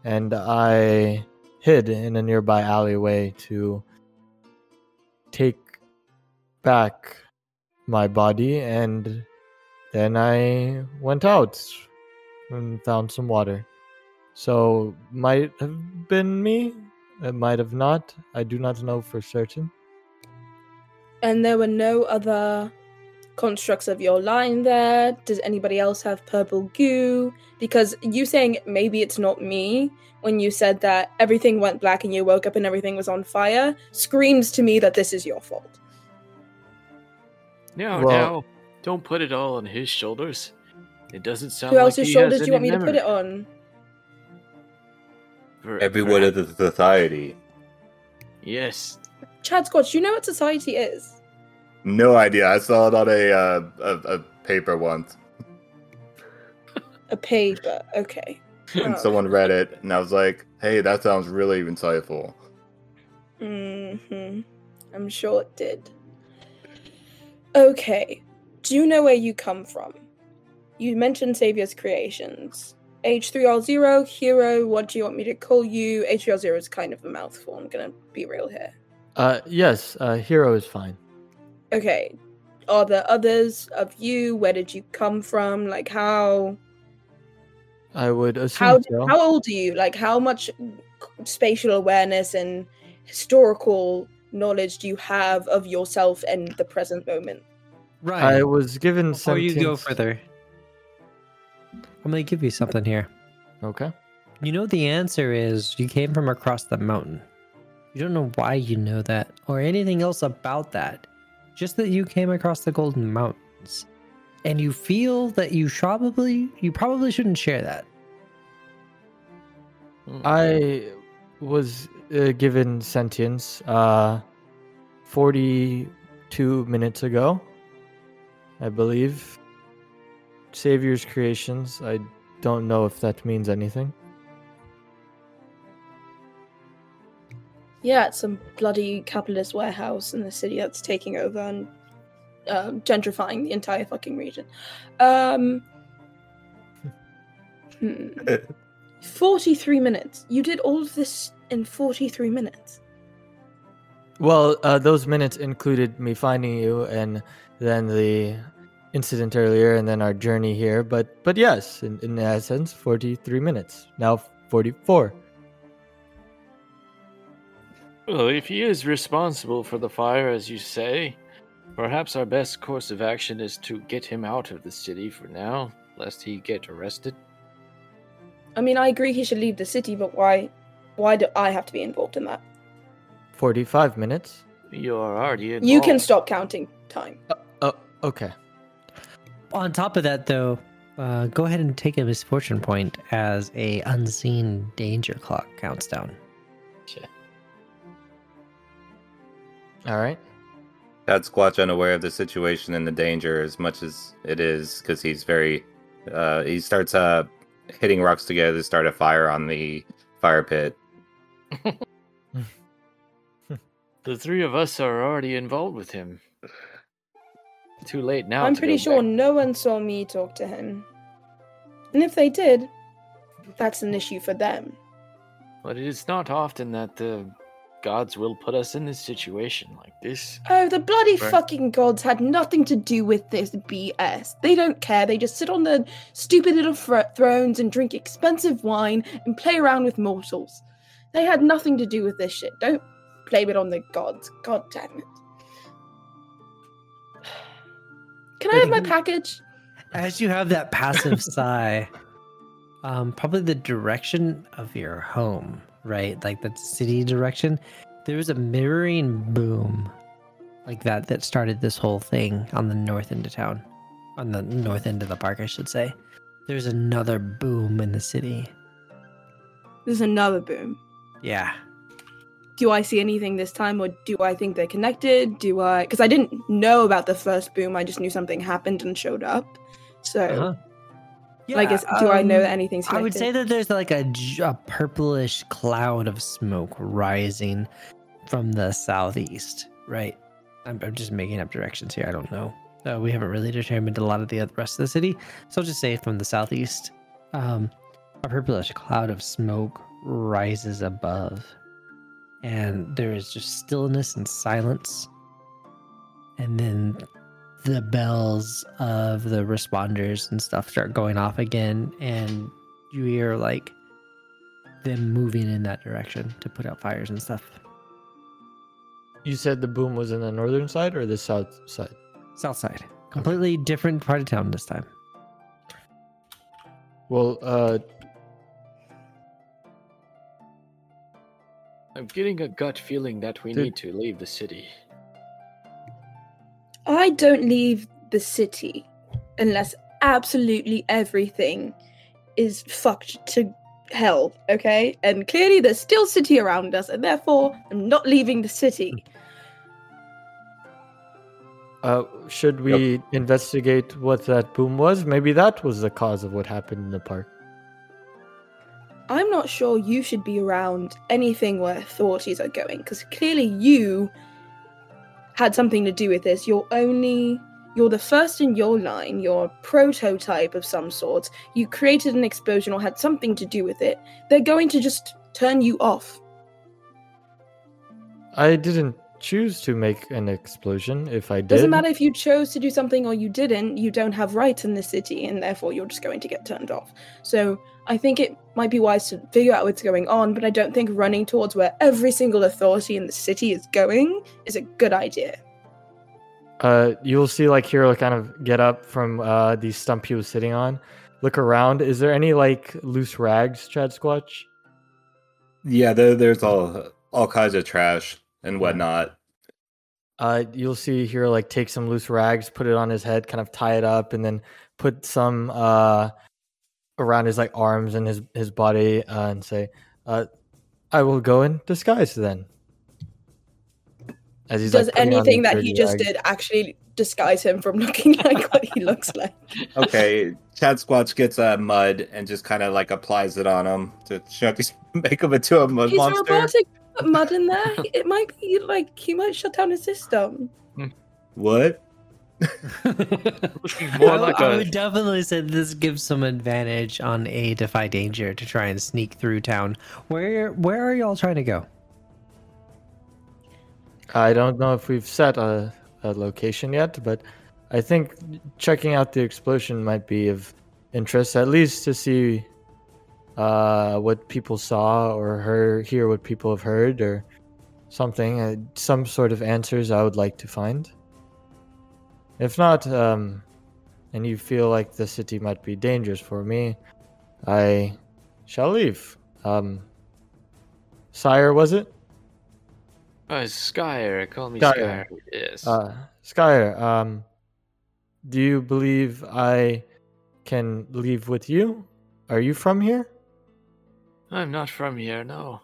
and I hid in a nearby alleyway to take back my body, and then I went out and found some water. So might have been me. It might have not. I do not know for certain. And there were no other constructs of your line there. Does anybody else have purple goo? Because you saying maybe it's not me when you said that everything went black and you woke up and everything was on fire screams to me that this is your fault. No, Well- no. Don't put it all on his shoulders. It doesn't sound Who like else's he shoulders has do you want me any to put it on? Per- Everyone of perhaps- the society. Yes. Chad Squatch, do you know what society is? No idea. I saw it on a uh, a, a paper once. A paper. Okay. and Oh. someone read it, and I was like, "Hey, that sounds really insightful." hmm I'm sure it did. Okay. Do you know where you come from? You mentioned Savior's Creations. H3R0, Hero, what do you want me to call you? H3R0 is kind of a mouthful, I'm gonna be real here. Uh, yes, uh, hero is fine. Okay. Are there others of you? Where did you come from? Like how I would assume how so. how old are you? Like how much spatial awareness and historical knowledge do you have of yourself and the present moment? Right. I was given Before you go further, I'm gonna give you something here. Okay. You know the answer is you came from across the mountain. You don't know why you know that or anything else about that. Just that you came across the Golden Mountains. And you feel that you probably you probably shouldn't share that. Hmm. I was uh, given sentience uh 42 minutes ago. I believe. Savior's creations. I don't know if that means anything. Yeah, it's some bloody capitalist warehouse in the city that's taking over and um, gentrifying the entire fucking region. Um, hmm. 43 minutes. You did all of this in 43 minutes. Well, uh, those minutes included me finding you and then the incident earlier and then our journey here. But but yes, in, in essence, 43 minutes. Now 44. Well, if he is responsible for the fire, as you say, perhaps our best course of action is to get him out of the city for now, lest he get arrested. I mean, I agree he should leave the city, but why? Why do I have to be involved in that? 45 minutes. You are already involved. You can stop counting time. Oh, okay. On top of that, though, uh, go ahead and take a misfortune point as a unseen danger clock counts down. All right. That's Squatch unaware of the situation and the danger as much as it is because he's very. Uh, he starts uh, hitting rocks together to start a fire on the fire pit. The three of us are already involved with him. Too late now. I'm to pretty sure back. no one saw me talk to him. And if they did, that's an issue for them. But it is not often that the gods will put us in this situation like this. Oh, the bloody Right. fucking gods had nothing to do with this BS. They don't care. They just sit on their stupid little fr- thrones and drink expensive wine and play around with mortals. They had nothing to do with this shit. Don't blame it on the gods. God damn it. Can I have my package? As you have that passive sigh, um, probably the direction of your home, right? Like the city direction. There was a mirroring boom like that that started this whole thing on the north end of town. On the north end of the park, I should say. There's another boom in the city. There's another boom. Yeah. do I see anything this time, or do I think they're connected? Do I? Because I didn't know about the first boom. I just knew something happened and showed up. So, Uh-huh. Like, is, do I know um, that anything's I would say that there's like a, a purplish cloud of smoke rising from the southeast, right? I'm, I'm just making up directions here. I don't know. Uh, we haven't really determined a lot of the rest of the city, so I'll just say from the southeast. Um, a purplish cloud of smoke rises above, and there is just stillness and silence. And then the bells of the responders and stuff start going off again and you hear like them moving in that direction to put out fires and stuff You said the boom was in the northern side or the south side? south side completely different part of town this time Well, uh, I'm getting a gut feeling that we Dude. need to leave the city. I don't leave the city unless absolutely everything is fucked to hell. Okay, and clearly there's still city around us, and therefore I'm not leaving the city. uh, should we investigate what that boom was? Maybe that was the cause of what happened in the park. I'm not sure you should be around anything where authorities are going, because clearly you had something to do with this. You're only. You're the first in your line. You're a prototype of some sort. You created an explosion or had something to do with it. They're going to just turn you off. I didn't choose to make an explosion. If I did, Doesn't matter if you chose to do something or you didn't, you don't have rights in the city, and therefore you're just going to get turned off. So I think it might be wise to figure out what's going on, but I don't think running towards where every single authority in the city is going is a good idea. uh, you'll see like Hero kind of get up from uh, the stump he was sitting on, look around. Is there any like loose rags, Chad Squatch? Yeah, there, there's all all kinds of trash and whatnot. Uh, you'll see here like take some loose rags, put it on his head, kind of tie it up, and then put some uh around his like arms and his his body, uh, and say, uh, "I will go in disguise then." As he's Does like, anything that he just rags. did actually disguise him from looking like what he looks like? Okay, Chad Squatch gets uh, mud and just kind of like applies it on him to shut make him into a mud He's monster. robotic. Put mud in there. It might be like he might shut down his system. What? Looking more I, like I a would definitely say this gives some advantage on a defy danger to try and sneak through town. Where where are y'all trying to go? I don't know if we've set a, a location yet, but I think checking out the explosion might be of interest, at least to see uh, what people saw or heard, hear what people have heard, or something. Uh, some sort of answers I would like to find. If not, um, and you feel like the city might be dangerous for me, I shall leave. Um, sire, was it? Oh, Scire. Call me Scire. Scire. Yes. Uh, Scire, um, do you believe I can leave with you? Are you from here? I'm not from here, no.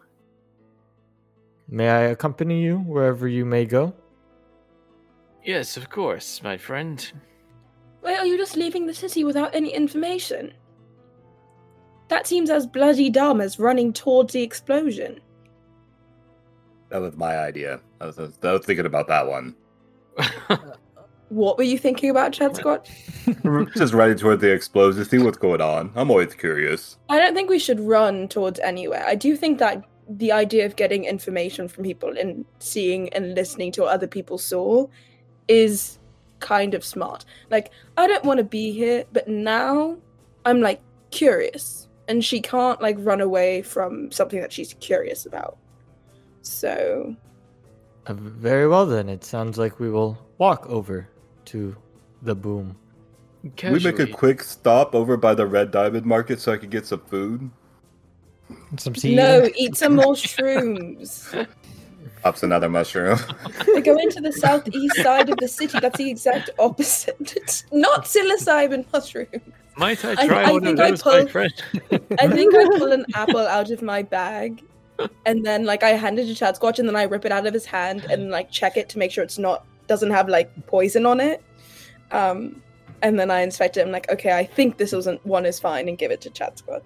May I accompany you wherever you may go? Yes, of course, my friend. Why are you just leaving the city without any information? That seems as bloody dumb as running towards the explosion. That was my idea. I was, I was thinking about that one. What were you thinking about, Chad Squatch? just running toward the explosion, see what's going on. I'm always curious. I don't think we should run towards anywhere. I do think that the idea of getting information from people and seeing and listening to what other people saw is kind of smart. Like, I don't want to be here, but now I'm like curious. And she can't like run away from something that she's curious about. So, Uh, very well, then. It sounds like we will walk over to the boom. Can we make a quick stop over by the Red Diamond Market so I can get some food? Some tea? no, eat some more shrooms. Pops another mushroom. They go into the southeast side of the city. That's the exact opposite. It's not psilocybin mushroom. Might I I- try I one of think I those, my pulled- friend? I think I pull an apple out of my bag, and then like I hand it to Chad Squatch, and then I rip it out of his hand and like check it to make sure it's not doesn't have like poison on it. Um, and then I inspect it. I'm like, okay, I think this wasn't one is fine, and give it to Chad Squatch.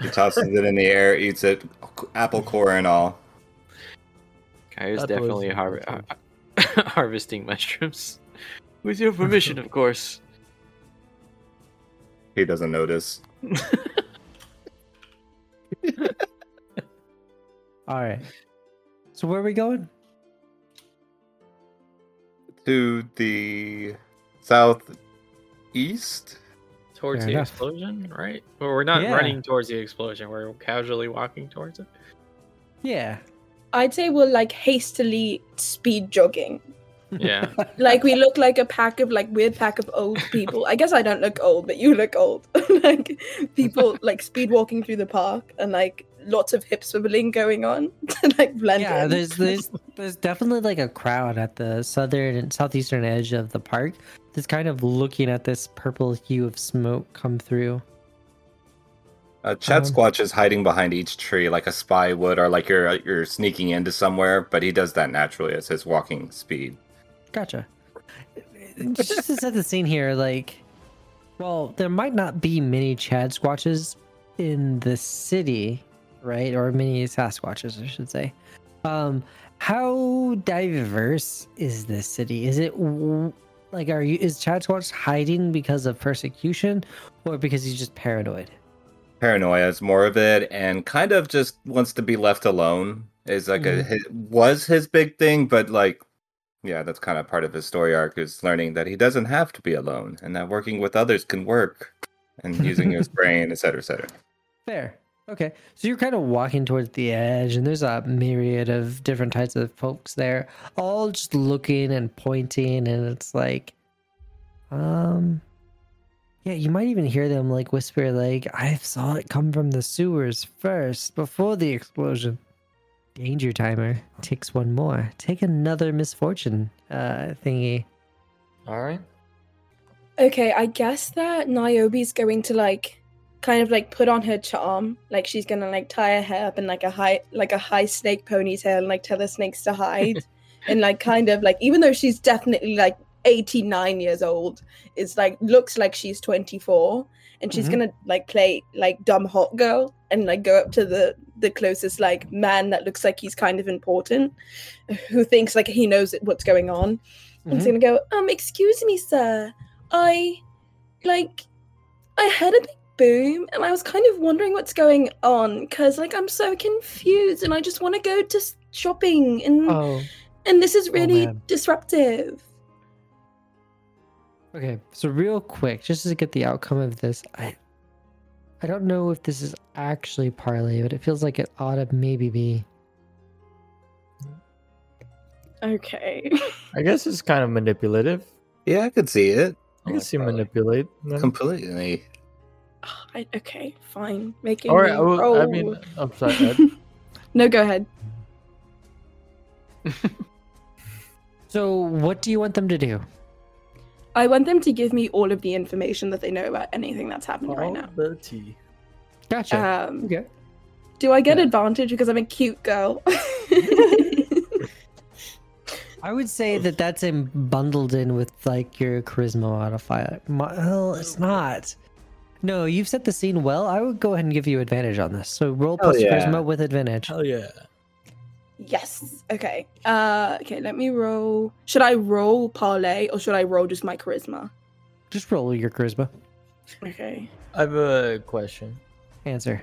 he tosses it in the air, eats it, apple core and all. I was That definitely har- har- harvesting mushrooms. With your permission, of course. He doesn't notice. All right. So where are we going? To the southeast? Towards Fair the enough. explosion, right? Well, we're not Yeah. running towards the explosion. We're casually walking towards it. Yeah. I'd say we're like hastily speed jogging. Yeah. Like we look like a pack of like weird pack of old people. I guess I don't look old, but you look old. like people like speed walking through the park and like lots of hip swiveling going on to like blend yeah, in. there's there's there's definitely like a crowd at the southern and southeastern edge of the park that's kind of looking at this purple hue of smoke come through. Uh, Chad Um, Squatch is hiding behind each tree like a spy would, or like you're you're sneaking into somewhere. But he does that naturally as his walking speed. Gotcha. Just to set the scene here, like, well, there might not be many Chad Squatches in the city, right? Or many Sasquatches, I should say. Um, how diverse is this city? Is it like, are you is Chad Squatch hiding because of persecution, or because he's just paranoid? Paranoia is more of it, and kind of just wants to be left alone. Is like a his, was his big thing, but like, yeah, that's kind of part of his story arc is learning that he doesn't have to be alone, and that working with others can work, and using his brain, et cetera, et cetera. Fair. Okay. So you're kind of walking towards the edge, and there's a myriad of different types of folks there, all just looking and pointing, and it's like, um, Yeah, you might even hear them like whisper, like, I saw it come from the sewers first before the explosion. Danger timer ticks one more. Take another misfortune uh, thingy. All right. Okay, I guess that Niobe's going to like kind of like put on her charm. Like she's gonna like tie her hair up in like a high like a high snake ponytail and like tell the snakes to hide. and like kind of like even though she's definitely like 89 years old, it's like looks like she's 24. And she's Mhm. gonna like play like dumb hot girl and like go up to the the closest like man that looks like he's kind of important, who thinks like he knows what's going on. I'm just Mhm. gonna go, um, excuse me, sir. I like I heard a big boom and I was kind of wondering what's going on because like I'm so confused and I just want to go to shopping and Oh, and this is really man. disruptive. Okay. So real quick, just to get the outcome of this, I I don't know if this is actually parley, but it feels like it ought to maybe be. Okay. I guess it's kind of manipulative. Yeah, I could see it. I Oh, can see probably. manipulate. them. Completely. Ah, I, okay, fine. Making All right. me I, will- I mean, I'm sorry. Ed. no, go ahead. So what do you want them to do? I want them to give me all of the information that they know about anything that's happening right now. the tea. Gotcha. Um, okay. do I get Yeah. advantage because I'm a cute girl? I would say that that's in bundled in with like your charisma modifier. Mo- Well, it's not. No, you've set the scene well. I would go ahead and give you advantage on this. So roll Hell plus yeah. charisma with advantage. Hell yeah. Yes. Okay. Uh okay, let me roll. Should I roll parley or should I roll just my charisma? Just roll your charisma. Okay. I have a question. Answer.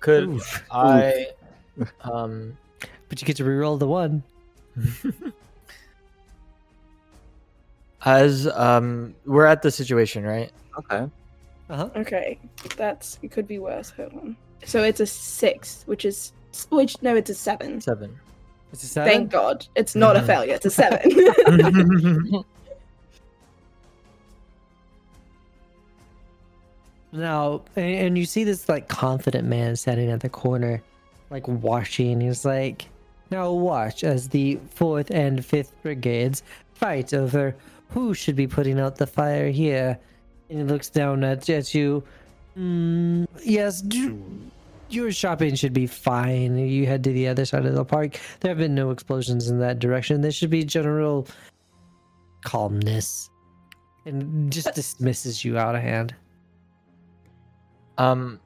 Could Oof. I, um, But you get to reroll the one. as um, we're at the situation, right? Okay. Uh-huh. Okay. That's it could be worse. Hold on. So it's a six, which is which no, it's a seven. Seven. It's a seven. Thank God. It's not a Mhm. failure, it's a seven. Now, and, and you see this like confident man standing at the corner, like watching. He's like, now watch as the fourth and fifth brigades fight over who should be putting out the fire here. And he looks down at, at you. Mm, yes, d- your shopping should be fine. You head to the other side of the park. There have been no explosions in that direction. There should be general calmness. And just dismisses you out of hand. um,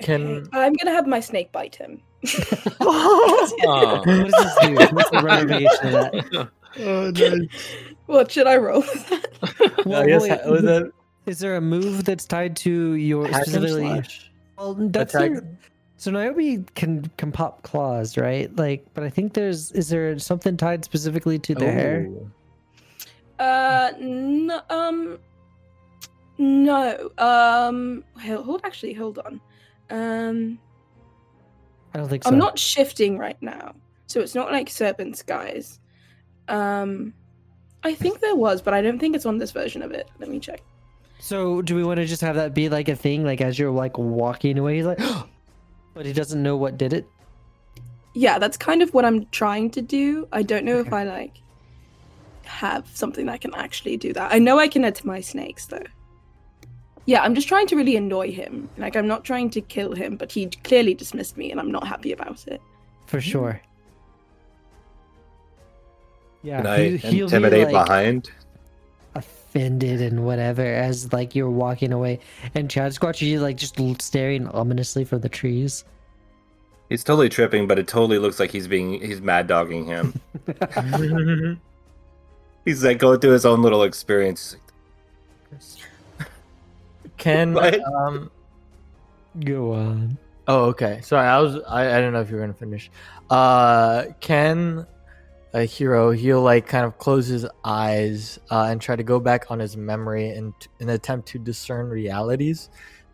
Can- I'm gonna have my snake bite him. Oh. What does this do? What's the renovation of that? oh, nice. What should I roll? Well, I guess wait, ha- was that is there a move that's tied to your specifically? slash? Well, that's Attack? your- so Niobe can can pop claws, right? Like, but I think there's is there something tied specifically to the hair? Uh no um no. Um hold, hold actually hold on. Um I don't think so. I'm not shifting right now. So it's not like serpent's guys. Um I think there was, but I don't think it's on this version of it. Let me check. So do we want to just have that be like a thing? Like as you're like walking away, he's like, but he doesn't know what did it. Yeah, that's kind of what I'm trying to do. I don't know if I like have something that can actually do that. I know I can add my snakes though. Yeah, I'm just trying to really annoy him. Like I'm not trying to kill him, but he clearly dismissed me and I'm not happy about it. For sure. Yeah, Can I he- intimidate like, behind? Offended and whatever as like you're walking away, and Chad Squatch you like just l- staring ominously from the trees. He's totally tripping, but it totally looks like he's being he's mad dogging him. he's like going through his own little experience. Can What? um Go on. Oh, okay. Sorry, I was I, I don't know if you were gonna finish. Uh can a hero he'll like kind of close his eyes uh, and try to go back on his memory and t- an attempt to discern realities.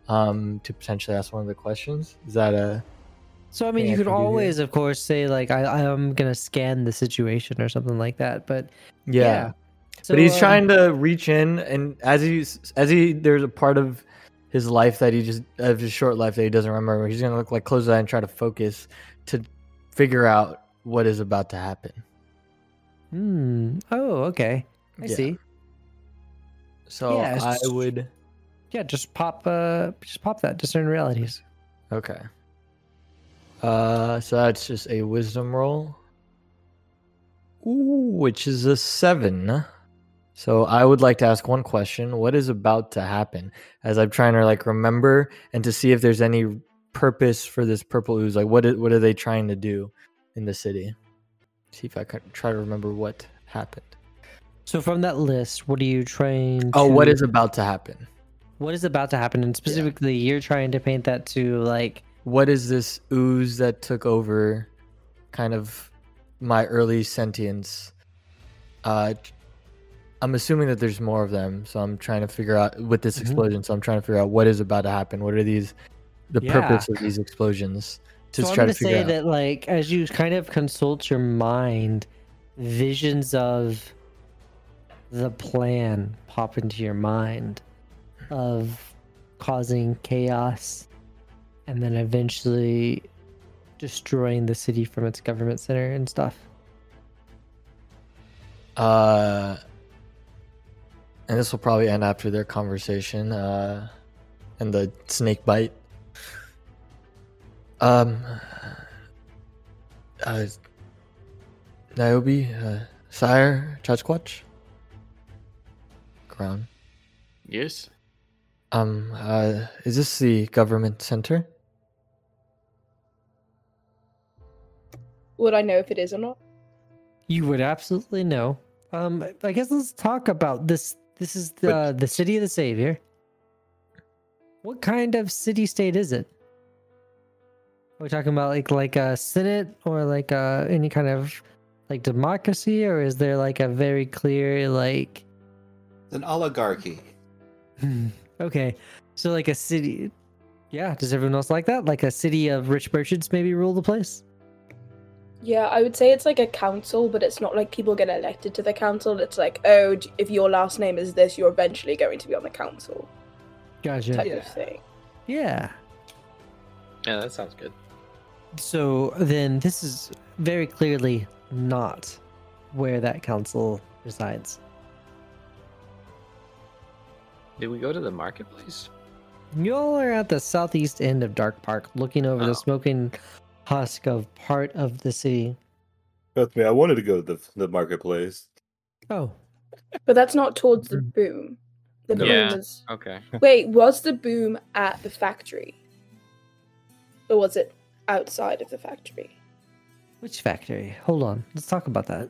Um to potentially ask one of the questions. Is that a So I mean, you could can do that. always, of course, say like I I'm gonna scan the situation or something like that. But yeah. but he's um, trying to reach in, and as he's as he there's a part of his life that he just of his short life that he doesn't remember. He's gonna look like close his eye and try to focus to figure out what is about to happen. Hmm. Oh, okay. I Yeah. see. So Yeah, I just- would Yeah, just pop. Uh, just pop that. Discern realities. okay. Uh, so that's just a wisdom roll, Ooh, which is a seven. So I would like to ask one question: What is about to happen? As I'm trying to like remember and to see if there's any purpose for this purple ooze. Like, what what are they trying to do in the city? See if I can try to remember what happened. So from that list, what are you trying? Oh, what is about to happen? what is about to happen? And specifically, you're trying to paint that to like. What is this ooze that took over kind of my early sentience? Uh I'm assuming that there's more of them, so I'm trying to figure out with this Mhm. explosion. So I'm trying to figure out what is about to happen. What are these, the Yeah. purpose of these explosions? To so try to say out. that like as you kind of consult your mind, visions of the plan pop into your mind of causing chaos and then eventually destroying the city from its government center and stuff. Uh, and this will probably end after their conversation. Uh, and the snake bite. Um. Uh, Niobe, uh, Scire, Chachquatch. Crown. Yes. Um. Uh, is this the government center? Would I know if it is or not? You would absolutely know. Um, I guess let's talk about this. This is the the city of the savior. What kind of city state is it? Are we talking about like like a senate or like uh any kind of like democracy, or is there like a very clear like? An oligarchy. Okay, so like a city. Yeah, does everyone else like that? Like a city of rich merchants maybe rule the place? Yeah, I would say it's like a council, but it's not like people get elected to the council. It's like, oh, if your last name is this, you're eventually going to be on the council Gotcha. type Yeah. of thing. Yeah. Yeah, that sounds good. So then this is very clearly not where that council resides. Did we go to the marketplace? Y'all are at the southeast end of Dark Park, looking over Oh. the smoking husk of part of the city. Trust me, I wanted to go to the, the marketplace. Oh, But that's not towards the mm-hmm. boom. The boom Yeah. is. Okay. Wait, was the boom at the factory? Or was it outside of the factory? which factory? Hold on, let's talk about that.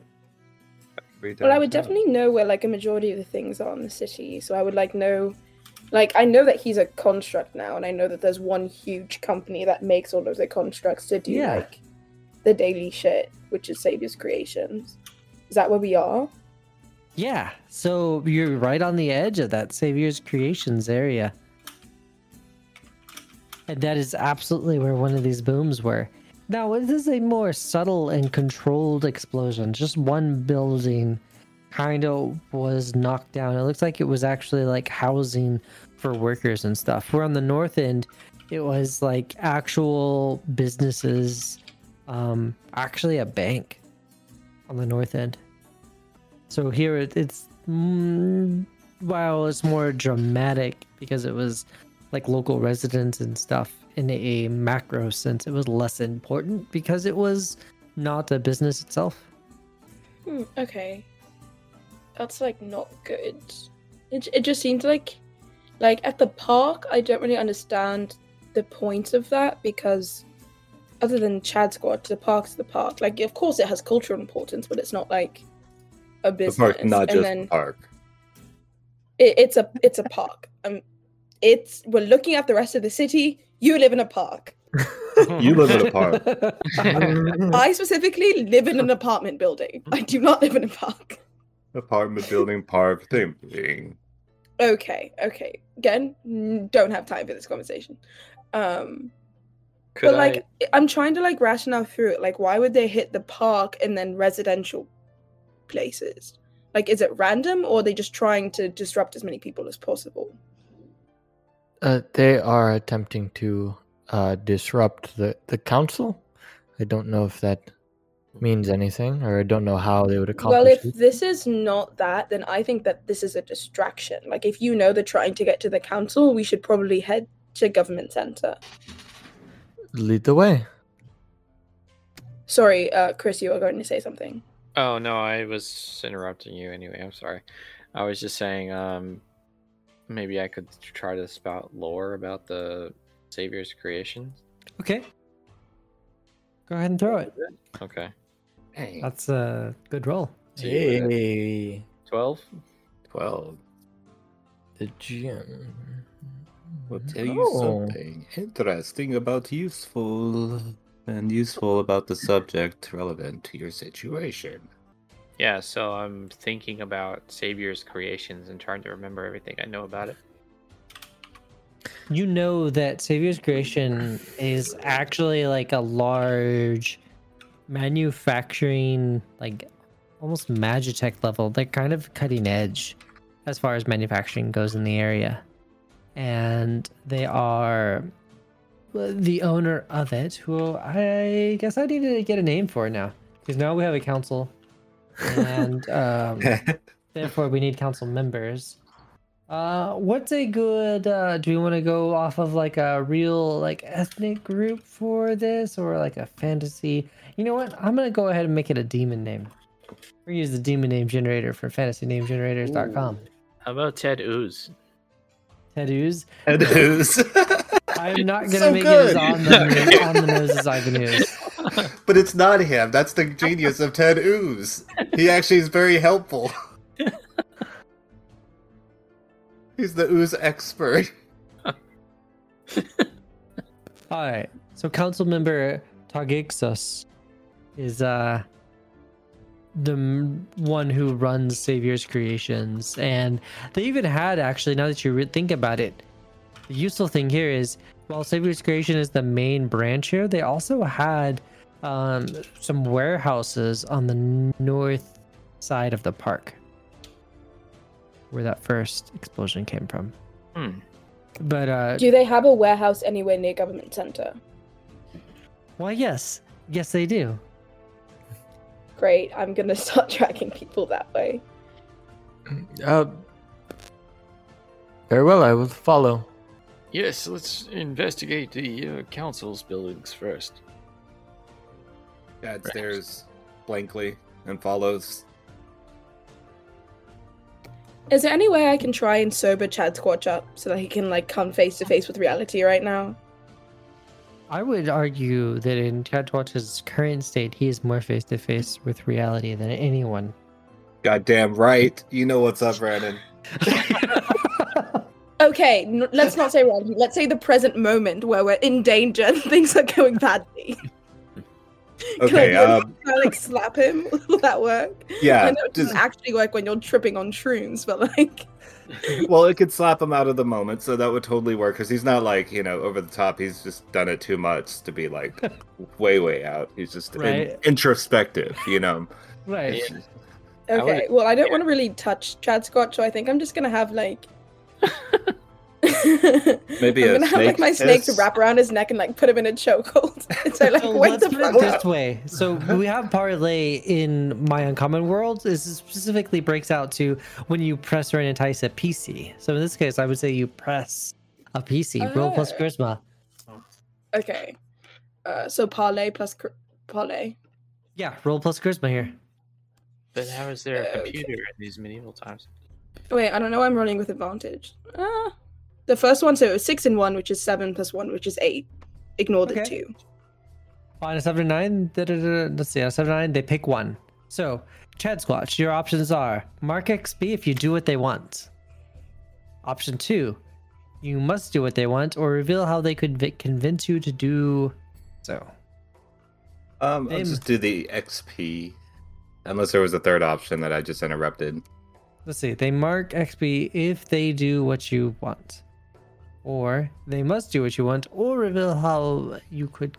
Well, I would definitely know where like a majority of the things are in the city, so I would like know, like I know that he's a construct now, and I know that there's one huge company that makes all of the constructs to do Yeah. like the daily shit, which is Savior's Creations. Is that where we are? Yeah, so you're right on the edge of that Savior's Creations area. And that is absolutely where one of these booms were. Now, this is a more subtle and controlled explosion. Just one building kind of was knocked down. It looks like it was actually like housing for workers and stuff. Where on the north end, it was like actual businesses, um, actually a bank on the north end. So here it, it's mm, while it's more dramatic because it was like local residents and stuff in a macro sense, it was less important because it was not a business itself. Hmm, okay. That's like not good. It, it just seems like like at the park I don't really understand the point of that because other than Chad Squatch, the park's the park. Like of course it has cultural importance, but it's not like a The business. park, not and just then park. it, it's a it's a park. Um it's we're looking at the rest of the city. You live in a park. You live in a park. I specifically live in an apartment building. I do not live in a park. Apartment building, park, same thing. Okay, okay. Again, don't have time for this conversation. Um, Could but I? like, I... am trying to like rationale through it. Like, why would they hit the park and then residential places? Like, is it random or are they just trying to disrupt as many people as possible? Uh, they are attempting to uh, disrupt the, the council. I don't know if that means anything, or I don't know how they would accomplish Well, if it. this is not that, then I think that this is a distraction. Like, if you know they're trying to get to the council, we should probably head to government center. Lead the way. Sorry, uh, Chris, you were going to say something. Oh no, I was interrupting you anyway. I'm sorry. I was just saying, um, maybe I could try to spout lore about the Savior's creation. Okay. Go ahead and throw it. Okay, Hey, That's a good roll. Hey, twelve. 12. the gym. We'll tell you Oh. something interesting about useful and useful about the subject relevant to your situation. Yeah, so I'm thinking about Savior's creations and trying to remember everything I know about it. You know that Savior's Creation is actually like a large manufacturing, like almost Magitech level. They're kind of cutting edge as far as manufacturing goes in the area. And they are the owner of it, who I guess I need to get a name for now. Because now we have a council. And um, therefore we need council members. Uh, what's a good? Uh, do we want to go off of like a real like ethnic group for this, or like a fantasy? You know what? I'm gonna go ahead and make it a demon name. We use the demon name generator for fantasynamegenerators.com. How about Ted Ooze? Ted Ooze. Ted who's? I'm not gonna So make it as on the on the nose as Ivan Ooze. but it's not him. That's the genius of Ted Ooze. He actually is very helpful. He's the ooze expert. All right. So council member Targixos is uh the m- one who runs Savior's Creations, and they even had actually. Now that you re- think about it, the useful thing here is while Savior's Creation is the main branch here, they also had um, some warehouses on the north side of the park, where that first explosion came from. Hmm. But uh, Do they have a warehouse anywhere near government center? why, yes, yes, they do. Great, I'm gonna start tracking people that way. Uh, very well, I will follow. Yes, let's investigate the uh, council's buildings first. Dad stares blankly and follows. Is there any way I can try and sober Chad Squatch up so that he can like come face to face with reality right now? I would argue that in Chad Squatch's current state, he is more face to face with reality than anyone. Goddamn right. You know what's up, Brandon. Okay, n- let's not say reality. Let's say the present moment where we're in danger and things are going badly. Okay, Can I, um, can I, like slap him? Will that work? I Yeah. know it doesn't actually work when you're tripping on shrooms, but like, well, it could slap him out of the moment, so that would totally work. Because he's not like you know over the top. He's just done it too much to be like way, way out. He's just in- introspective, you know. right. Yeah. I would- okay. Well, I don't want to really touch Chad Squatch, so I think I'm just gonna have like. Maybe I'm a gonna have like my snake to wrap around his neck and like put him in a chokehold. So like, So wait let's the put it fuck this way. So we have parley in my uncommon world. This specifically breaks out to when you press or entice a PC. So in this case, I would say you press a PC. Roll plus Ah. charisma. Okay. Uh, so parley plus cr- parley. Yeah, roll plus charisma here. But how is there a Okay. computer in these medieval times? Wait, I don't know. I'm rolling with advantage. Ah, the first one. So it was six and one, which is seven plus one, which is eight. Ignore the Okay. two. On a seven to nine, da, da, da, da, let's see, on a seven to nine, they pick one. So, Chad Squatch, your options are mark XP if you do what they want. Option two, you must do what they want, or reveal how they could vi- convince you to do so. Um, I'll Name- just do the XP, unless there was a third option that I just interrupted. Let's see, they mark XP if they do what you want, or they must do what you want, or reveal how you could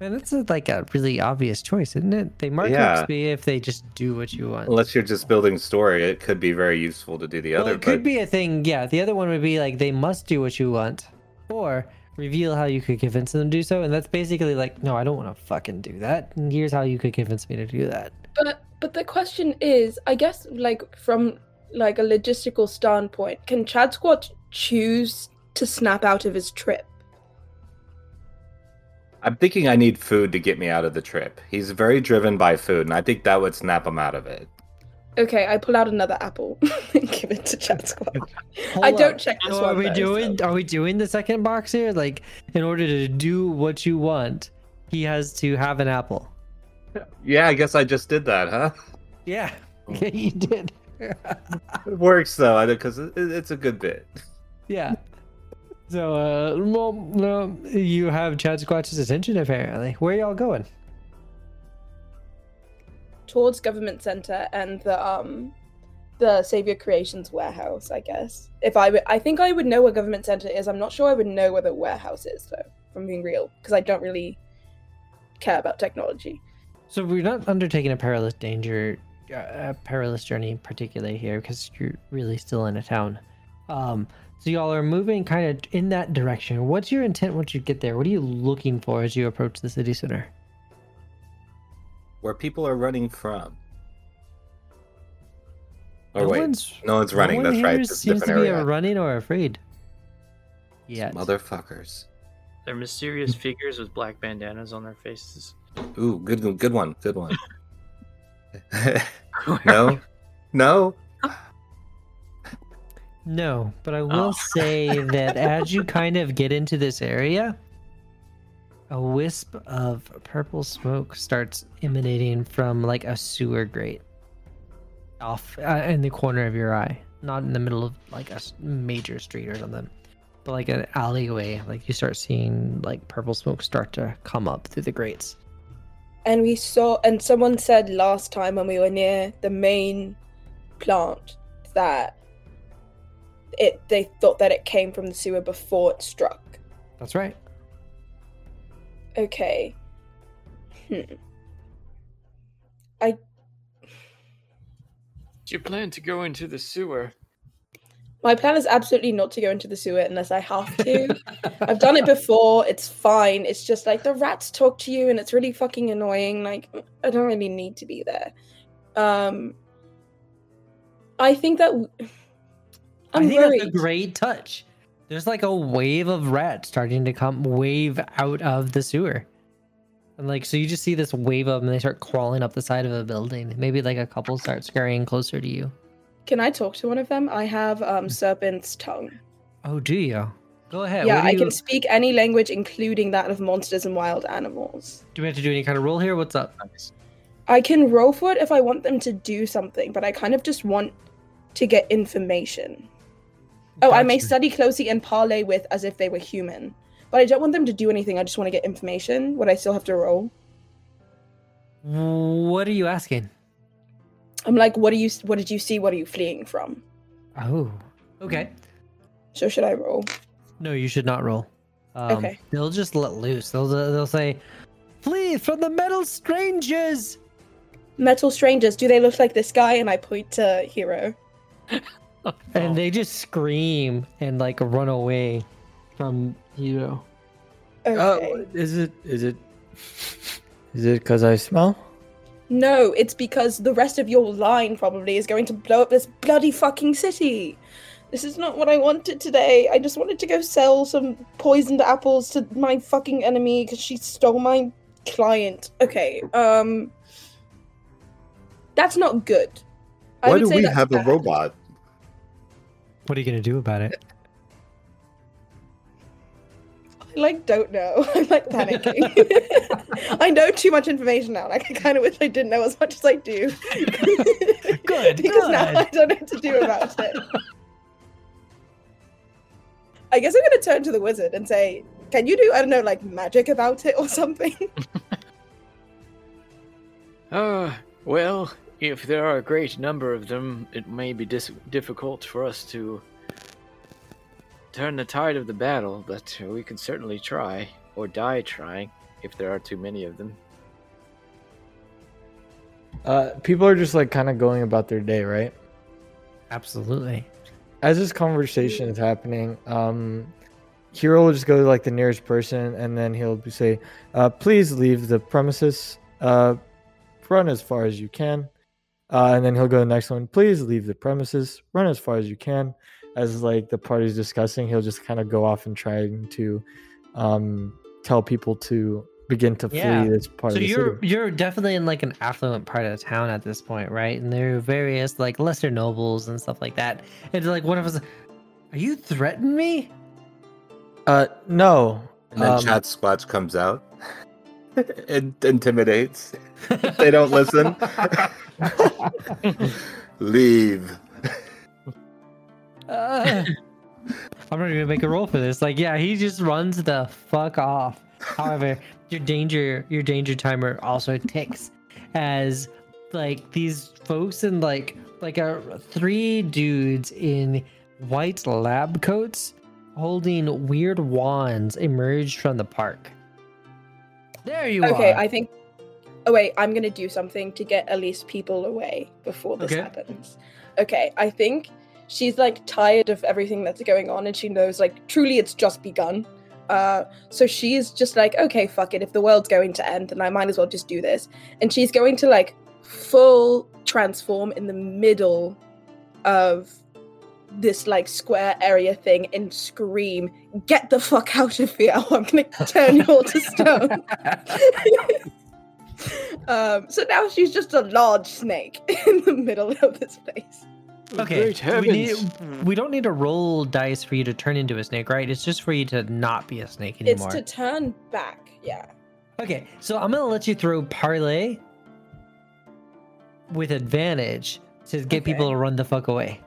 And that's like a really obvious choice, isn't it? They mark Yeah. XP if they just do what you want. Unless you're just building story, it could be very useful to do the Well, other. it could but be a thing. Yeah, the other one would be like they must do what you want, or reveal how you could convince them to do so. And that's basically like, no, I don't want to fucking do that. And here's how you could convince me to do that. But but the question is, I guess, like from like a logistical standpoint, can Chad Squatch choose to snap out of his trip? I'm thinking I need food to get me out of the trip. He's very driven by food, and I think that would snap him out of it. Okay, I pull out another apple and give it to Chad Squatch. I don't up. check this So one. are we though, doing? so- Are we doing the second box here? Like, in order to do what you want, he has to have an apple. Yeah, I guess I just did that, huh? Yeah, yeah, hmm. you did. It works though, because it's a good bit. Yeah. So, uh, well, no, you have Chad Squatch's attention apparently. Where are y'all going? towards government center and the um the savior creations warehouse i guess if i would i think i would know where government center is i'm not sure i would know where the warehouse is though if i'm being real because i don't really care about technology So we're not undertaking a perilous danger, uh, a perilous journey particularly here because you're really still in a town. Um, so y'all are moving kind of in that direction. What's your intent once you get there? What are you looking for as you approach the city center? Where people are running from. Oh no wait, one's, no one's running. no one That's right. here It's a seems to be area. running or afraid. Yeah. Motherfuckers. They're mysterious figures with black bandanas on their faces. Ooh, good, good one, good one. no, no. No, but I will Oh. say that as you kind of get into this area, a wisp of purple smoke starts emanating from like a sewer grate off uh, in the corner of your eye, not in the middle of like a major street or something, but like an alleyway. Like you start seeing like purple smoke start to come up through the grates. and we saw and someone said last time when we were near the main plant that it they thought that it came from the sewer before it struck That's right. okay hmm. i Do you plan to go into the sewer? My plan is absolutely not to go into the sewer unless I have to. I've done it before. It's fine. It's just like the rats talk to you and it's really fucking annoying. Like I don't really need to be there. Um I think that w- I'm I think worried. that's a great touch. There's like a wave of rats starting to come wave out of the sewer. And like so you just see this wave of them and they start crawling up the side of a building. Maybe like a couple start scurrying closer to you. Can I talk to one of them? I have um serpent's tongue. Oh, do you? Go ahead. yeah, I you, can speak any language including that of monsters and wild animals. Do we have to do any kind of roll here? What's up? Nice. I can roll for it if I want them to do something, but I kind of just want to get information. Oh, I may study closely and parley with as if they were human. But I don't want them to do anything. I just want to get information. Would I still have to roll? What are you asking? I'm like, what do you? What did you see? What are you fleeing from? Oh, okay. So should I roll? No, you should not roll. Um, Okay. They'll just let loose. They'll they'll say, "Flee from the metal strangers." Metal strangers. Do they look like this guy? And I point to H3R0. and they just scream and like run away from H3R0. Okay. Oh, is it? Is it? Is it because I smell? No, it's because the rest of your line probably is going to blow up this bloody fucking city. This is not what I wanted today. I just wanted to go sell some poisoned apples to my fucking enemy because she stole my client. Okay, um. That's not good. I Why would do say we that's have a robot? What are you gonna do about it? I like don't know. I'm like panicking. I know too much information now. Like I kind of wish I didn't know as much as I do. Good, because now. I don't know what to do about it. I guess I'm gonna turn to the wizard and say, "Can you do I don't know like magic about it or something?" Uh, well, if there are a great number of them, it may be dis- difficult for us to turn the tide of the battle, but we can certainly try, or die trying. if there are too many of them. Uh, people are just like kind of going about their day, right? Absolutely. As this conversation is happening, um, H3R0 will just go to like the nearest person, and then he'll say, uh, "Please leave the premises. Uh, run as far as you can." Uh, and then he'll go to the next one. Please leave the premises. Run as far as you can. As like the party's discussing, he'll just kind of go off and try to um, tell people to begin to flee Yeah. this part so of the you're city. you're definitely in like an affluent part of town at this point, right? And there are various like lesser nobles and stuff like that. And like one of us, are you threatening me? Uh, no. And then Um, Chad Squatch comes out and intimidates. they don't listen. Leave. Uh, I'm not even gonna make a roll for this. Like, yeah, he just runs the fuck off. However, your danger your danger timer also ticks as like these folks in like like a three dudes in white lab coats holding weird wands emerge from the park. There you are. Okay, are. I think. Oh wait, I'm gonna do something to get at least people away before this Okay. happens. Okay, I think she's like tired of everything that's going on, and she knows like truly it's just begun. Uh, so she's just like, okay, fuck it. If the world's going to end, then I might as well just do this. And she's going to like full transform in the middle of this like square area thing and scream, "Get the fuck out of here! I'm gonna turn you all to stone." um, so now she's just a large snake in the middle of this place. Okay, so we, need, we don't need to roll dice for you to turn into a snake, right? It's just for you to not be a snake anymore. It's to turn back. Yeah. Okay, so I'm gonna let you throw parley with advantage to get people to run the fuck away.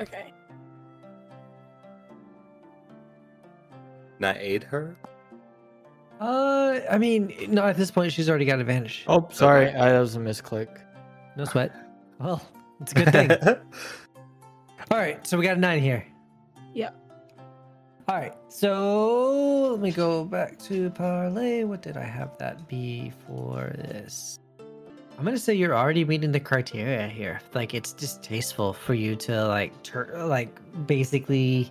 Okay. Not aid her? Uh, I mean, no, at this point she's already got advantage. Oh, sorry, Okay. I, that was a misclick. No sweat. Well, it's a good thing. All right, so we got a nine here. Yeah. All right, so let me go back to parley. What did I have that be for this? I'm gonna say you're already meeting the criteria here. Like it's distasteful for you to like, tur- like basically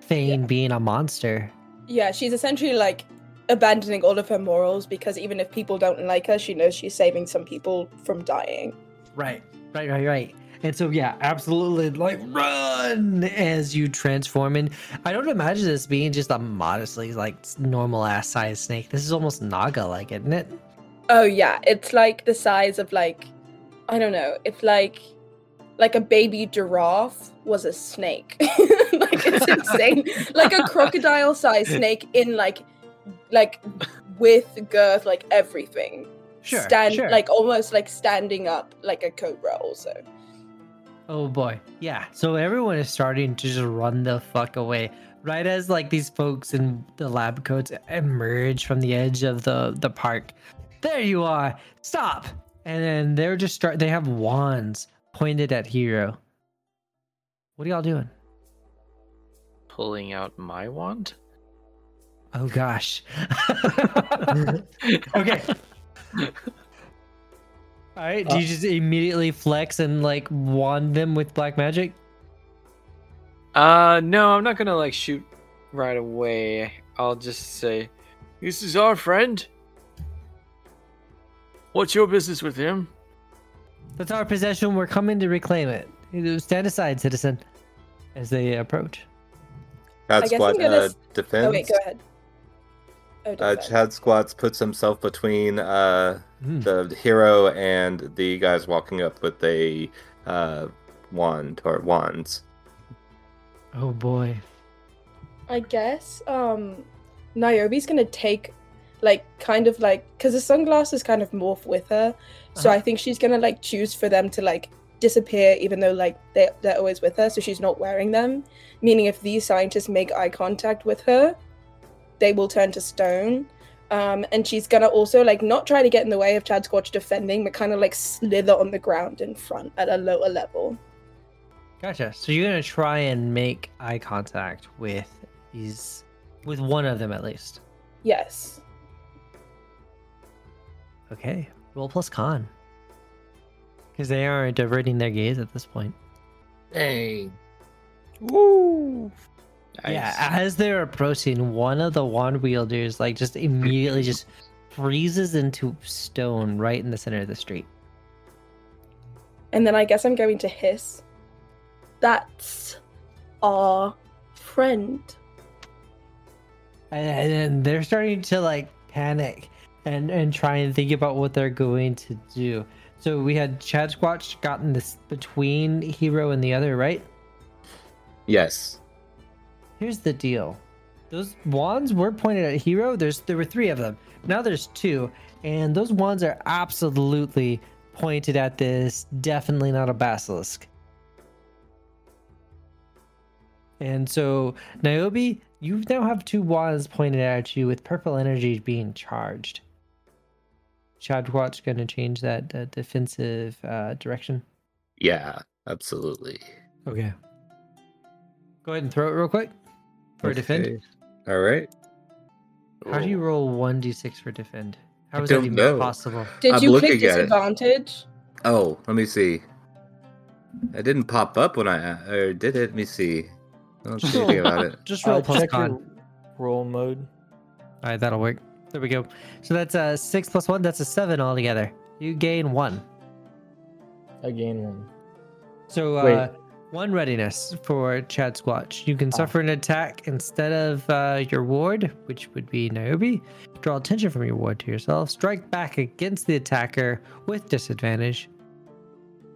feign being a monster. Yeah, she's essentially like abandoning all of her morals because even if people don't like her, she knows she's saving some people from dying. Right, right, right, right. And so, yeah, absolutely, like run as you transform. And I don't imagine this being just a modestly like normal ass size snake. This is almost Naga like, isn't it? Oh yeah, it's like the size of like I don't know, it's like like a baby giraffe was a snake. like it's insane. like a crocodile sized snake in like like with girth, like everything. Sure, Stand sure. like almost like standing up like a cobra also. Oh boy, yeah. So everyone is starting to just run the fuck away. Right as like these folks in the lab coats emerge from the edge of the the park. There you are. Stop. And then they're just start. They have wands pointed at H3R0. What are y'all doing? Pulling out my wand. Oh gosh. okay. All right. Do you just immediately flex and like wand them with black magic? Uh, no, I'm not gonna like shoot right away. I'll just say, "This is our friend. What's your business with him?" That's our possession. We're coming to reclaim it. Stand aside, citizen. As they approach. Chad I guess I'm Squat gonna uh, s- defends. Oh wait, go ahead. Oh, Uh, defend. Chad Squatch puts himself between uh, Hmm. the hero and the guys walking up with a uh, wand or wands. Oh boy. I guess um Niobe's gonna take like kind of like because the sunglasses kind of morph with her. So Uh-huh. I think she's gonna like choose for them to like disappear even though like they they're always with her, so she's not wearing them. Meaning if these scientists make eye contact with her, they will turn to stone. Um, and she's gonna also like not try to get in the way of Chad Squatch defending, but kind of like slither on the ground in front at a lower level. Gotcha. So you're gonna try and make eye contact with these, with one of them at least. Yes. Okay. Roll plus con. Because they are diverting their gaze at this point. Dang. Woo! Yeah, as they're approaching, one of the wand wielders like just immediately just freezes into stone right in the center of the street. And then I guess I'm going to hiss. That's our friend. And, and they're starting to like panic and and try and think about what they're going to do. So we had Chad Squatch gotten this between H3R0 and the other, right? Yes. Here's the deal. Those wands were pointed at H3R0. There's there were three of them. Now there's two, and those wands are absolutely pointed at this. Definitely not a basilisk. And so, Niobe, you now have two wands pointed at you with purple energy being charged. Chad Squatch going to change that uh, defensive uh, direction. Yeah, absolutely. Okay. Go ahead and throw it real quick for defend. Okay. All right. How do you roll 1d6 for defend? How is that even know. possible? Did I'm you looking click at it. disadvantage? Oh, let me see. It didn't pop up when I or did it? Let me see. I don't Just see anything about it. Just roll Uh, plus con. roll mode. All right, that'll work. There we go. So that's a six plus one. That's a seven altogether. You gain one. I gain one. So uh, one readiness for Chad Squatch. You can Ah. suffer an attack instead of uh, your ward, which would be Niobe. Draw attention from your ward to yourself. Strike back against the attacker with disadvantage.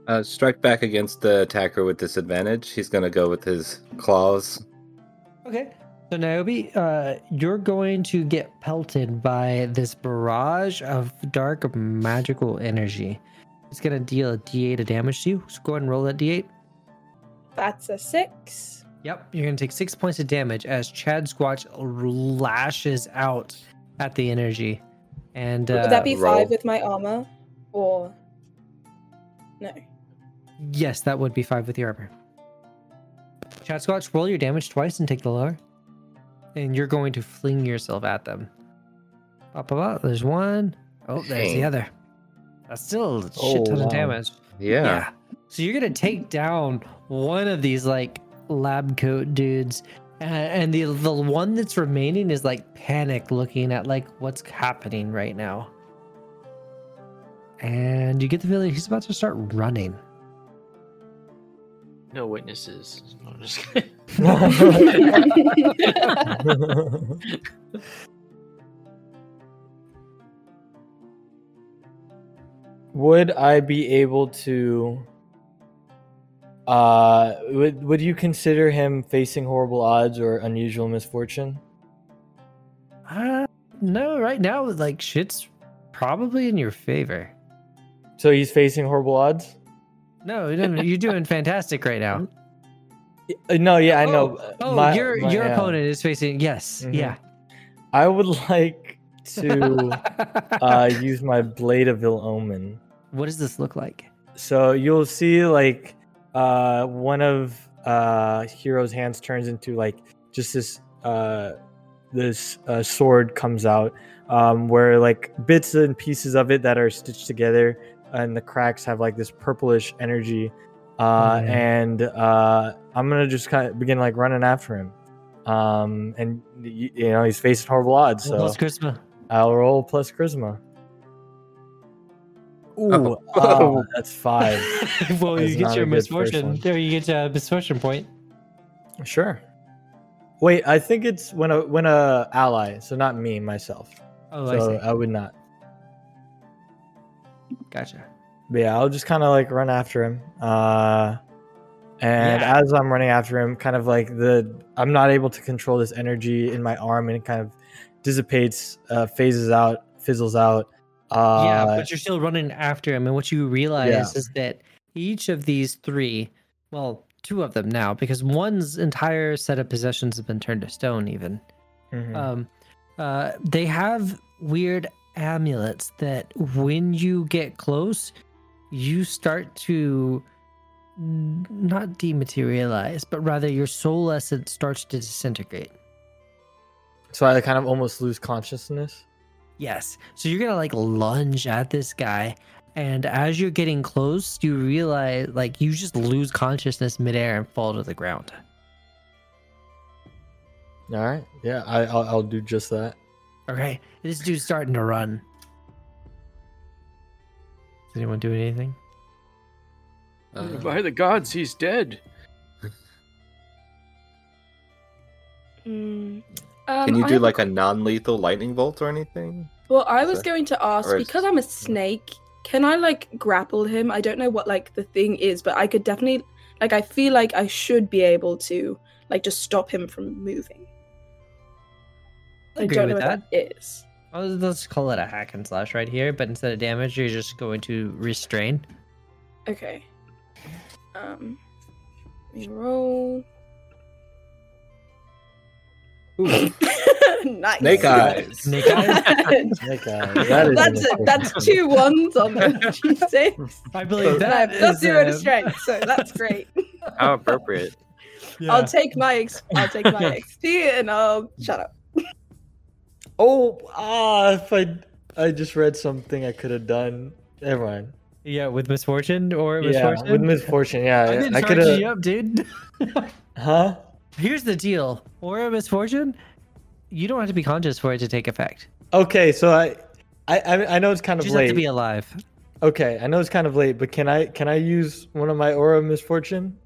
Uh, strike back against the attacker with disadvantage. He's gonna go with his claws. Okay. So Niobe, uh, you're going to get pelted by this barrage of dark magical energy. It's gonna deal a D8 of damage to you. So go ahead and roll that D8. That's a six. Yep, you're gonna take six points of damage as Chad Squatch lashes out at the energy. And uh, Would that be roll. five with my armor? Or no? yes, that would be five with your armor. Chad Squatch, roll your damage twice and take the lower. And you're going to fling yourself at them. There's one. Oh, there's the other. That's still a shit Oh, ton wow. of damage. Yeah. So you're gonna take down one of these like lab coat dudes, uh, and the the one that's remaining is like panic, looking at like what's happening right now. And you get the feeling he's about to start running. No witnesses. No, I'm just kidding. would I be able to? Uh, would would you consider him facing horrible odds or unusual misfortune? Uh, no, right now like shit's probably in your favor. So he's facing horrible odds. No, you're doing fantastic right now. Uh, No, yeah, I know. Oh, My- your my- your yeah. opponent is facing yes, Mhm. yeah. I would like to uh, use my blade of ill omen. what does this look like? So you'll see like uh one of uh H3R0's hands turns into like just this uh this uh, sword comes out um where like bits and pieces of it that are stitched together and the cracks have like this purplish energy uh Mhm. and uh I'm gonna just kind of begin like running after him um and y- you know he's facing horrible odds so Plus charisma. I'll roll plus charisma Ooh, Oh. uh, that's five. well, That's you get your a good first misfortune. There, you get a misfortune point. Sure. Wait, I think it's when a when a ally, so not me myself. Oh, so I see. would not. Gotcha. But yeah, I'll just kind of like run after him. Uh and Yeah. as I'm running after him, kind of like the I'm not able to control this energy in my arm and it kind of dissipates, uh phases out, fizzles out. Uh yeah, but you're still running after him, and what you realize Yeah. is that each of these three, well, two of them now, because one's entire set of possessions have been turned to stone. Even mhm. um, uh, they have weird amulets that, when you get close, you start to not dematerialize, but rather your soul essence starts to disintegrate. so I kind of almost lose consciousness. Yes. So you're gonna like lunge at this guy, and as you're getting close, you realize like you just lose consciousness midair and fall to the ground. All right. Yeah, I, I'll, I'll do just that. Okay. This dude's starting to run. Does anyone do anything? Uh, By the gods, he's dead. Mm. Um, can you do have a like a non-lethal lightning bolt or anything? Well, I was going to ask or is- because I'm a snake. Can I like grapple him? I don't know what like the thing is, but I could definitely like I feel like I should be able to like just stop him from moving. I Agree with what that is. Let's call it a hack and slash right here, but instead of damage, you're just going to restrain. Okay. Um. Let me roll. nice. Snake eyes. Snake eyes. Like, uh, that is that's an it. That's two ones on the d6. I believe And that have plus is, zero to uh, strength, so that's great. How appropriate. I'll take my ex- I'll take my XP and I'll shut up. Oh, ah, if I I just read something I could have done. Never mind. Yeah, with misfortune or Yeah, with misfortune. Yeah, I didn't I could you have. up, dude. Huh? Here's the deal: aura of misfortune, you don't have to be conscious for it to take effect. Okay, so I, I, I know it's kind You of just have late. to be alive. Okay, I know it's kind of late, but can I can I use one of my aura of misfortune?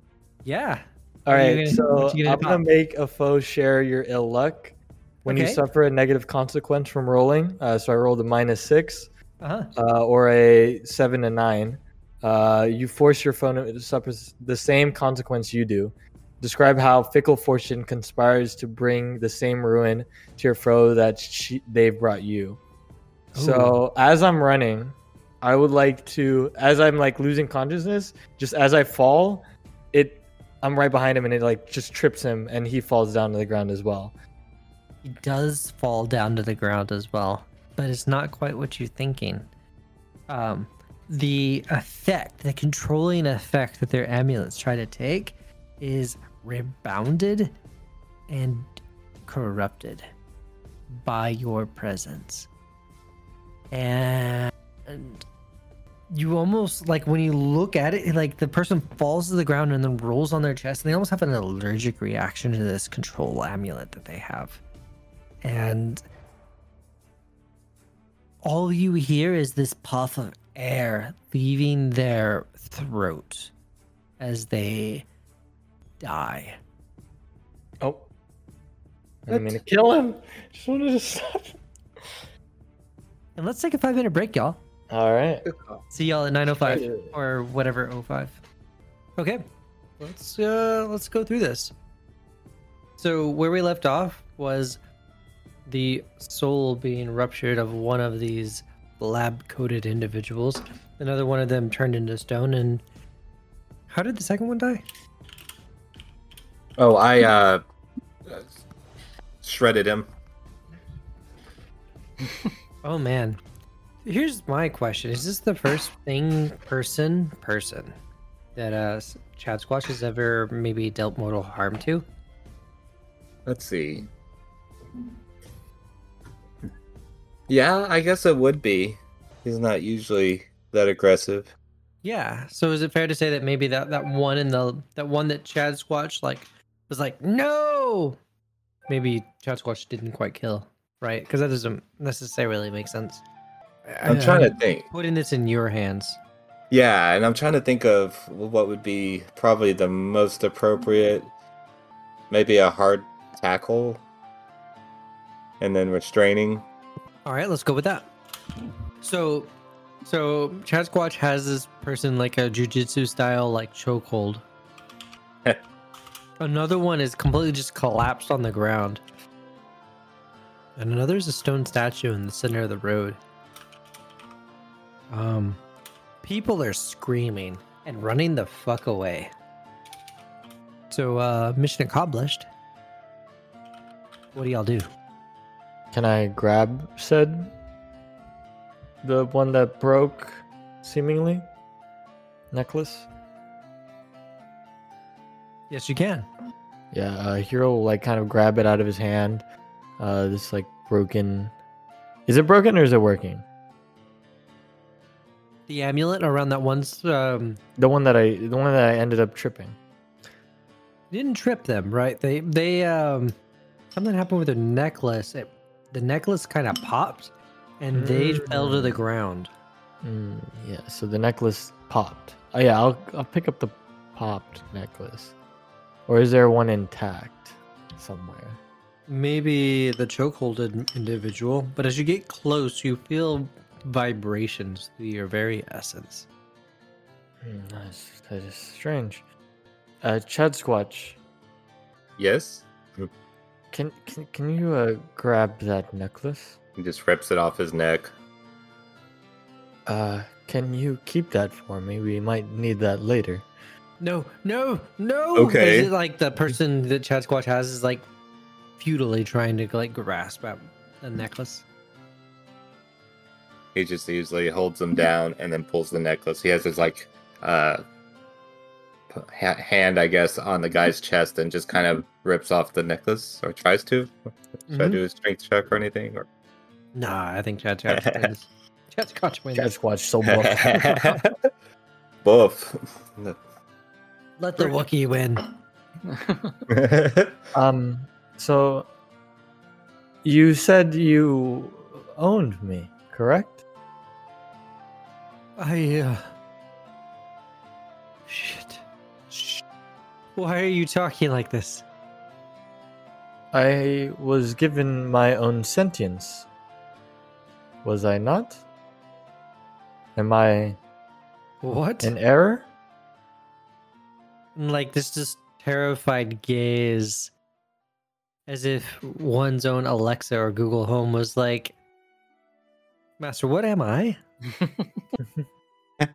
Yeah. All you right, gonna- so you gonna I'm gonna make a foe share your ill luck when you suffer a negative consequence from rolling. Uh, so I rolled a minus six, Uh-huh. uh, or a seven to nine. Uh, you force your foe to suffer the same consequence you do. Describe how fickle fortune conspires to bring the same ruin to your foe that she, they've brought you. So as I'm running, I would like to, as I'm like losing consciousness, just as I fall, it, I'm right behind him and it like just trips him and he falls down to the ground as well. He does fall down to the ground as well, but it's not quite what you're thinking. Um, the effect, the controlling effect that their amulets try to take, is rebounded and corrupted by your presence. And you almost like when you look at it, like the person falls to the ground and then rolls on their chest, and they almost have an allergic reaction to this control amulet that they have. And all you hear is this puff of air leaving their throat as they die. Oh. I didn't mean to kill him. Just wanted to stop. And let's take a five minute break, y'all. All right. See y'all at 905 or whatever 05. Okay. Let's uh let's go through this. So where we left off was the soul being ruptured of one of these lab coated individuals. Another one of them turned into stone and how did the second one die? Oh, I uh shredded him. Oh man. Here's my question. Is this the first thing person person that uh Chad Squatch has ever maybe dealt mortal harm to? Let's see. Yeah, I guess it would be. He's not usually that aggressive. Yeah. So is it fair to say that maybe that that one in the that one that Chad Squatch like was like no, maybe Chad Squatch didn't quite kill, right? Because that doesn't necessarily make sense. I'm uh, trying to think. putting this in your hands. Yeah, and I'm trying to think of what would be probably the most appropriate. Maybe a hard tackle, and then restraining. All right, let's go with that. So, so Chad Squatch has this person like a jujitsu style like chokehold. Another one is completely just collapsed on the ground. And another is a stone statue in the center of the road. Um, people are screaming and running the fuck away. So, uh, mission accomplished. What do y'all do? Can I grab said the one that broke seemingly necklace? Yes, you can. Yeah, uh, H3R0 will like kind of grab it out of his hand. Uh, this like broken Is it broken or is it working? The amulet around that one's um The one that I the one that I ended up tripping. didn't trip them, right? They they um something happened with their necklace. It, the necklace kind of popped and they fell to the Mm. ground. Mm, yeah, so the necklace popped. Oh yeah, I'll I'll pick up the popped necklace. Or is there one intact somewhere? Maybe the chokehold in- individual, but as you get close, you feel vibrations through your very essence. Hmm, nice. That is strange. Uh, Chad Squatch, Yes? Can can can you uh, grab that necklace? He just rips it off his neck. Uh, can you keep that for me? We might need that later. No, no, no. Okay. Is it like the person that Chad Squatch has is like futilely trying to like grasp at a necklace? He just easily holds him down and then pulls the necklace. He has his like uh p- ha- hand, I guess, on the guy's chest and just kind of rips off the necklace or tries to. Should I Mhm. do a strength check or anything? Or... Nah, I think Chad Squatch wins. Chad Squatch wins. Chad Squatch so buff. Boof. Let the Wookiee win. um, so you said you owned me, correct? I uh shit. Shh. Why are you talking like this? I was given my own sentience. Was I not? Am I What? in error? like this just terrified gaze as if one's own Alexa or Google Home was like Master, what am I? Wh-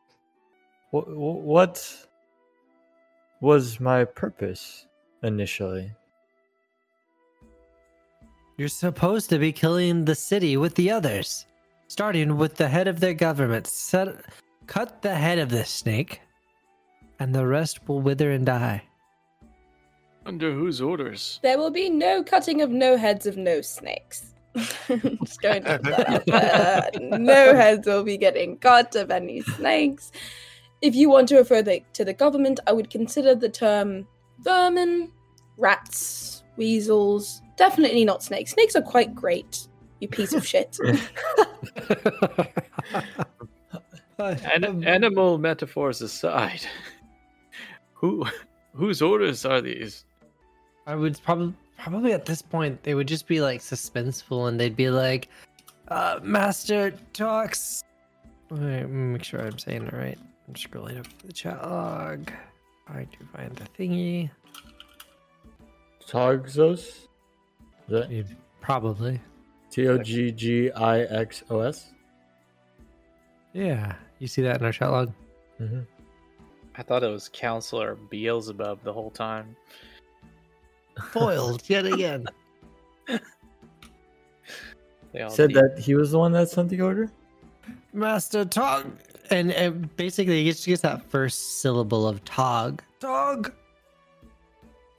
wh- What was my purpose initially? You're supposed to be killing the city with the others, starting with the head of their government. Set, cut the head of this snake, and the rest will wither and die. Under whose orders? There will be no cutting of no heads of no snakes. Just going to that. Uh, no heads will be getting cut of any snakes. If you want to refer the, to the government, I would consider the term vermin, rats, weasels. Definitely not snakes. Snakes are quite great. You piece of shit. An- animal metaphors aside, who whose orders are these? I would probably probably at this point they would just be like suspenseful and they'd be like, uh, "Master talks." Wait, make sure I'm saying it right. I'm scrolling up the chat log. I do find the thingy. Togzos? Is that Yeah, Probably. T O G G I X O S? Yeah, you see that in our chat log. Mm-hmm. I thought it was Counselor Beelzebub the whole time. Foiled yet again. They all Said be- that he was the one that sent the order? Master Tog, and, and basically he just gets that first syllable of Tog. Tog.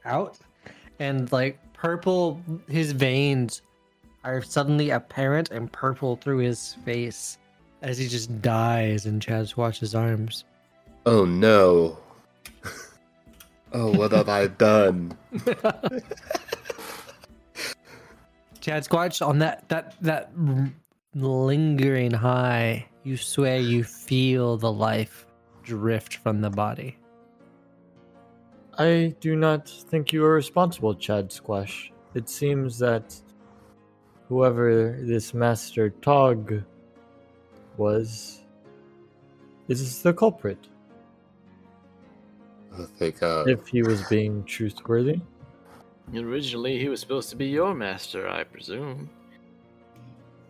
Out, and like purple, his veins are suddenly apparent and purple through his face as he just dies in Chad Squatch's arms. oh no. oh, what have I done? Chad Squatch on that that that r- lingering high, you swear you feel the life drift from the body. I do not think you are responsible, Chad Squatch. It seems that whoever this Master Tog was is the culprit. I think uh, If he was being truthworthy. Originally, he was supposed to be your master, I presume.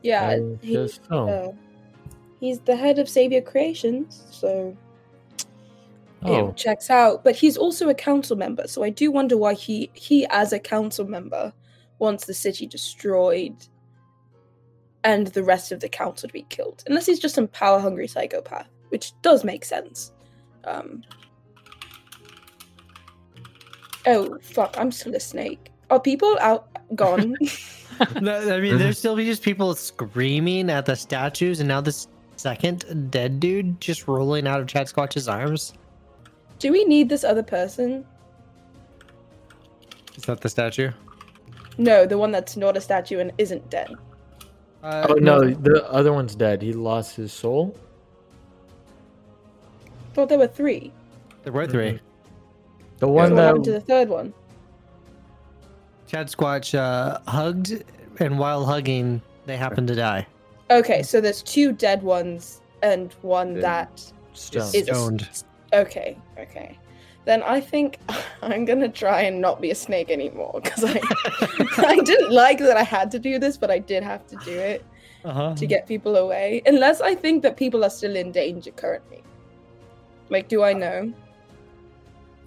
Yeah, I he, guess so. uh, he's the head of Savior Creations, so oh, it checks out. But he's also a council member, so I do wonder why he he as a council member wants the city destroyed and the rest of the council to be killed. Unless he's just some power hungry psychopath, which does make sense. Um Oh fuck, I'm still a snake. Are people out gone? No, I mean, there's still be just people screaming at the statues, and now this second dead dude just rolling out of Chad Squatch's arms. Do we need this other person? Is that the statue? No, the one that's not a statue and isn't dead. Uh, oh no, the other one's dead. He lost his soul. Thought there were three. there were 3 Mhm. The So one what that happened to the third one? Chad Squatch uh, hugged, and while hugging, they happened to die. Okay, so there's two dead ones and one Yeah. that stone. is Stoned. okay. Okay, then I think I'm gonna try and not be a snake anymore because I I didn't like that I had to do this, but I did have to do it Uh-huh. to get people away. Unless I think that people are still in danger currently. Like, do I know?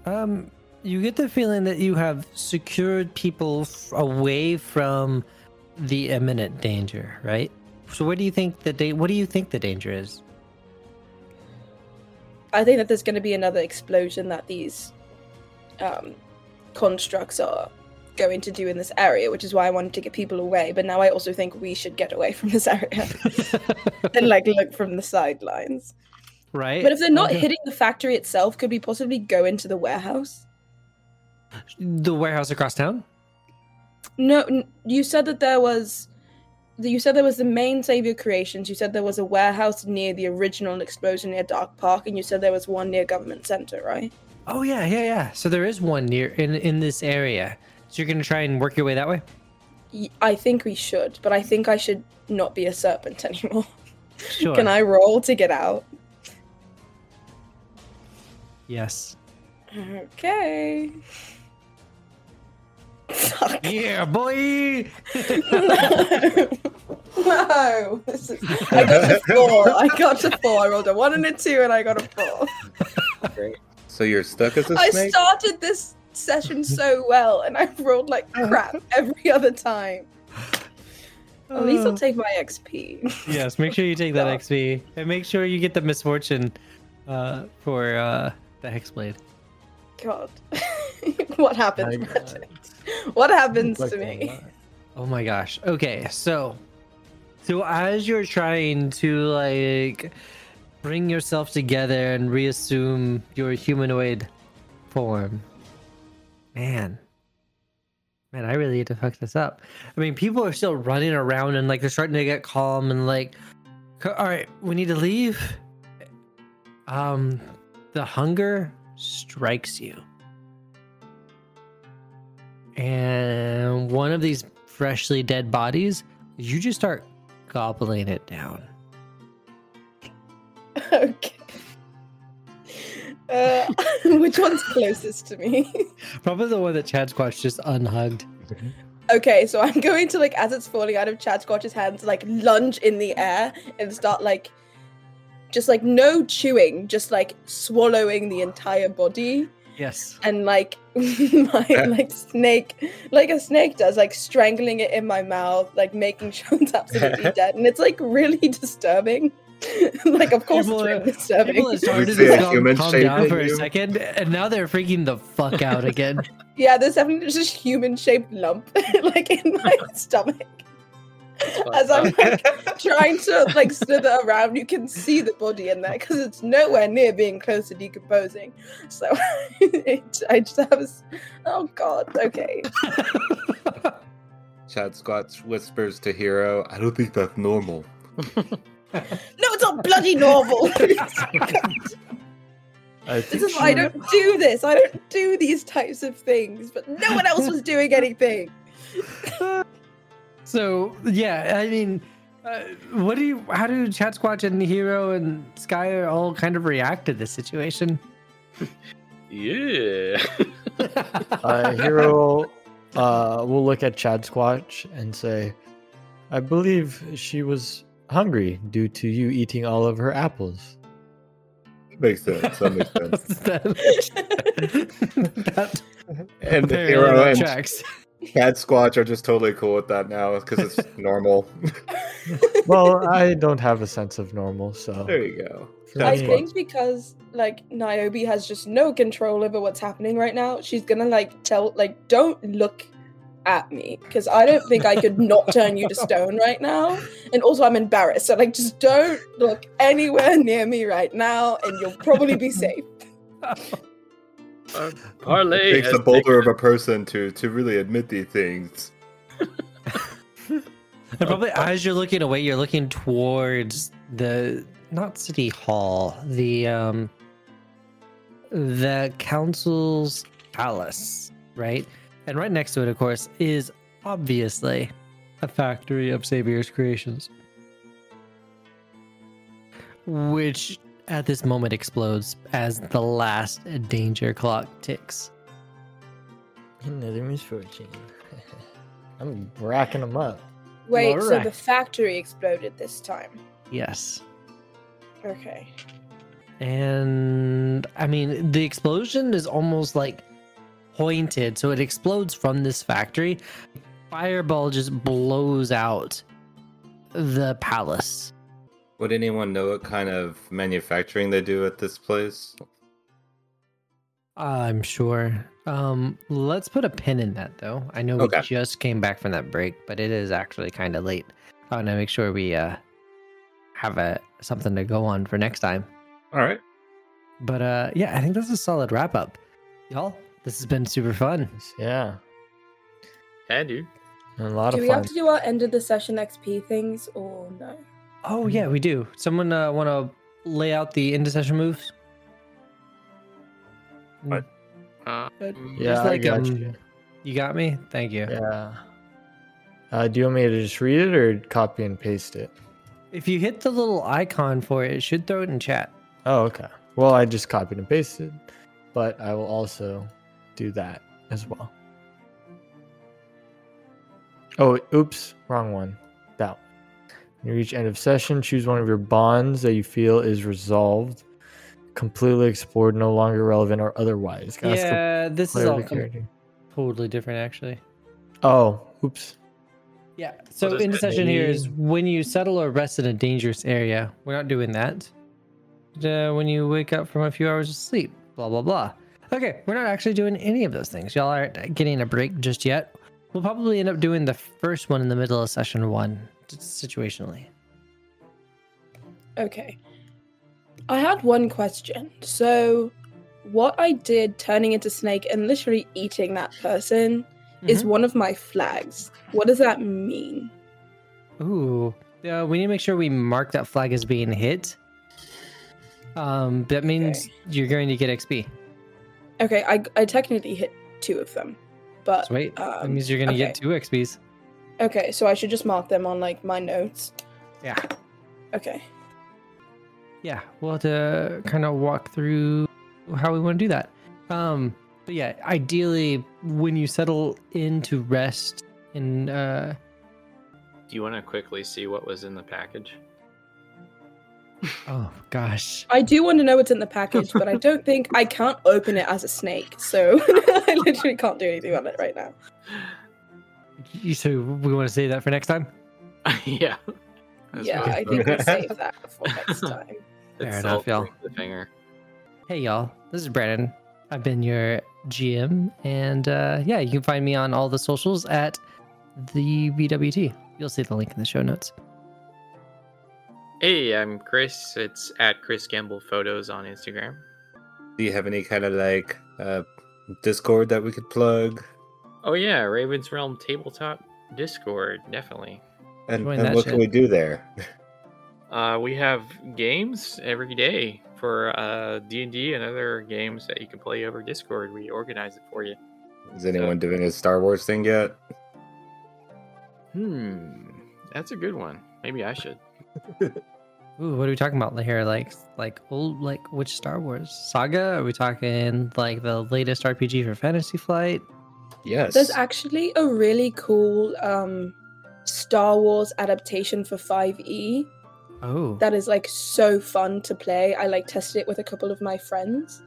Um, you get the feeling that you have secured people f- away from the imminent danger, right? So, what do you think the da- What do you think the danger is? I think that there's going to be another explosion that these um, constructs are going to do in this area, which is why I wanted to get people away. But now I also think we should get away from this area and like look from the sidelines. right? But if they're not Okay. hitting the factory itself, could we possibly go into the warehouse? The warehouse across town. No, you said that there was. You said there was the main Savior Creations. You said there was a warehouse near the original explosion near Dark Park, and you said there was one near Government Center, right? Oh yeah, yeah, yeah. So there is one near in in this area. So you're gonna try and work your way that way. I think we should, but I think I should not be a serpent anymore. Sure. Can I roll to get out? Yes. Okay. Fuck. Yeah, boy. no. no. This is... I got a four. I got a four. I rolled a one and a two, and I got a four. So you're stuck as a I snake? started this session so well, and I rolled like crap every other time. At least I'll take my XP. yes. Make sure you take that XP and make sure you get the misfortune uh, for uh, the hexblade. God. what happens? What happens to me? Oh my gosh. Okay, so so as you're trying to like bring yourself together and reassume your humanoid form, man, man, I really need to fuck this up. I mean, people are still running around and like they're starting to get calm and like, all right, we need to leave. Um, the hunger strikes you. And one of these freshly dead bodies, you just start gobbling it down. okay. Uh, which one's closest to me? Probably the one that Chad Squatch just unhugged. okay, so I'm going to like as it's falling out of Chad Squatch's hands, like lunge in the air and start like just like no chewing, just like swallowing the entire body Yes. and like my like snake like a snake does, like strangling it in my mouth, like making sure it's absolutely dead. And it's like really disturbing. like of course People it's really disturbing. People had started to a calm, human calm down in for a you? second, and now they're freaking the fuck out again. Yeah, there's definitely just a human shaped lump like in my stomach. As I'm uh, like trying to like slither around, you can see the body in there because it's nowhere near being close to decomposing. So it, I just have a oh god, okay. Chad Squatch whispers to H3R0, I don't think that's normal. No, it's not bloody normal. I this is why I don't do this. I don't do these types of things, but no one else was doing anything. So yeah, I mean, uh, what do you? How do Chad Squatch and H3R0 and Scire all kind of react to this situation? Yeah. uh, H3R0 uh, will look at Chad Squatch and say, I believe she was hungry due to you eating all of her apples. Makes sense. That makes sense. that, that And apparently H3R0 that and tracks. Chad Squatch are just totally cool with that now because it's normal. Well, I don't have a sense of normal, so. there you go. for I me- think because like Niobe has just no control over what's happening right now, she's gonna like tell like don't look at me because I don't think I could not turn you to stone right now. And also, I'm embarrassed. So, like, just don't look anywhere near me right now, and you'll probably be safe. Uh, parley It takes has a boulder taken- of a person to to really admit these things. And probably as you're looking away, you're looking towards the not city hall, the um the council's palace, right? And right next to it, of course, is obviously a factory of Savior's creations. Which at this moment explodes as the last danger clock ticks. Another misfortune. I'm racking them up. Wait, so Alright. the factory exploded this time. Yes. Okay. And I mean, the explosion is almost like pointed, so it explodes from this factory. Fireball just blows out the palace. Would anyone know what kind of manufacturing they do at this place? I'm sure. Um, let's put a pin in that though. I know Okay. we just came back from that break, but it is actually kind of late. I want to make sure we uh have a something to go on for next time. All right. But uh, yeah, I think that's a solid wrap up, y'all. This has been super fun. Yeah. Yeah, dude. And a lot Do of we fun. have to do our end of the session XP things or no? Oh yeah, we do. Someone uh, want to lay out the intercession moves? What? Uh, Yeah, Just I like, got um, you. You got me. Thank you. Yeah. Uh, do you want me to just read it or copy and paste it? If you hit the little icon for it, it should throw it in chat. Oh, okay. Well, I just copied and pasted, but I will also do that as well. Oh, oops, wrong one. That one. When you reach end of session, choose one of your bonds that you feel is resolved, completely explored, no longer relevant, or otherwise. That's the yeah, this is all com- totally different, actually. Oh, oops. Yeah. So does that intercession here is when you settle or rest in a dangerous area. We're not doing that. Uh, when you wake up from a few hours of sleep. Blah blah blah. Okay, we're not actually doing any of those things. Y'all aren't getting a break just yet. We'll probably end up doing the first one in the middle of session one, just situationally. Okay. I had one question. So, what I did turning into snake and literally eating that person is Mhm. one of my flags. What does that mean? Ooh, uh, we need to make sure we mark that flag as being hit. Um, that means you're going to get XP. Okay, I, I technically hit two of them, but that um, means you're going to get two XPs. Okay, so I should just mark them on like my notes. Yeah. Okay. Yeah, we'll have to kind of walk through how we want to do that. Um, but yeah, ideally, when you settle in to rest in uh, do you want to quickly see what was in the package? oh gosh, I do want to know what's in the package, but I don't think I can't open it as a snake, so I literally can't do anything on it right now. You so we want to say that for next time. yeah. That's yeah, what I think we'll save that for next time. It's Fair enough, y'all. The finger. Hey y'all, this is Brandon. I've been your GM, and uh, yeah, you can find me on all the socials at the BWT. You'll see the link in the show notes. Hey, I'm Chris. It's at Chris Gamble Photos on Instagram. Do you have any kind of like uh, Discord that we could plug? Oh yeah, Raven's Realm Tabletop Discord, definitely. And, and what shit. can we do there? Uh, we have games every day for uh, D&D and other games that you can play over Discord. We organize it for you. Is anyone doing a Star Wars thing yet? Hmm, that's a good one. Maybe I should. Ooh, what are we talking about here? Like, like old, like which Star Wars saga? Are we talking like the latest RPG for Fantasy Flight? Yes. There's actually a really cool um, Star Wars adaptation for 5e Oh, that is like so fun to play. I like tested it with a couple of my friends.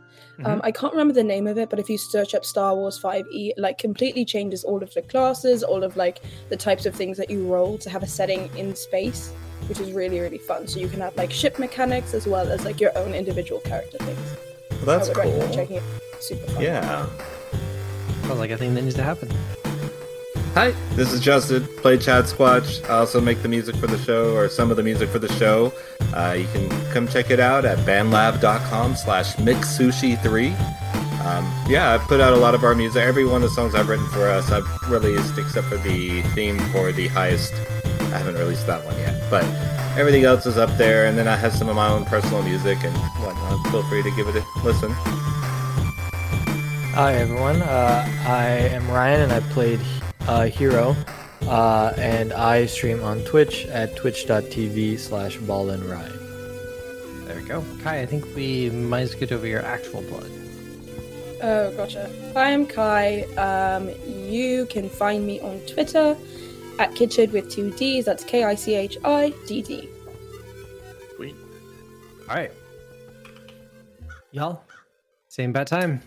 Um, I can't remember the name of it, but if you search up Star Wars 5e, it like completely changes all of the classes, all of like the types of things that you roll to have a setting in space, which is really really fun. So you can have like ship mechanics as well as like your own individual character things. Well, that's cool. checking it. Super fun. Yeah. Sounds like a thing that needs to happen. Hi, this is Justin, play Chad Squatch. I also make the music for the show, or some of the music for the show. Uh, you can come check it out at bandlab.com slash mcsushi3. Um, yeah, I've put out a lot of our music. Every one of the songs I've written for us, I've released, except for the theme for the highest. I haven't released that one yet, but everything else is up there. And then I have some of my own personal music and whatnot. Feel free to give it a listen. Hi everyone, uh, I am Ryan and I played uh, H3R0, uh, and I stream on Twitch at twitch.tv slash BallinRy. There we go. Kai, I think we might as get over your actual plug. Oh, gotcha. Hi, I'm Kai. Um, you can find me on Twitter at kichidd with two D's. That's K I C H I D D. Sweet. All right. Y'all, same bad time.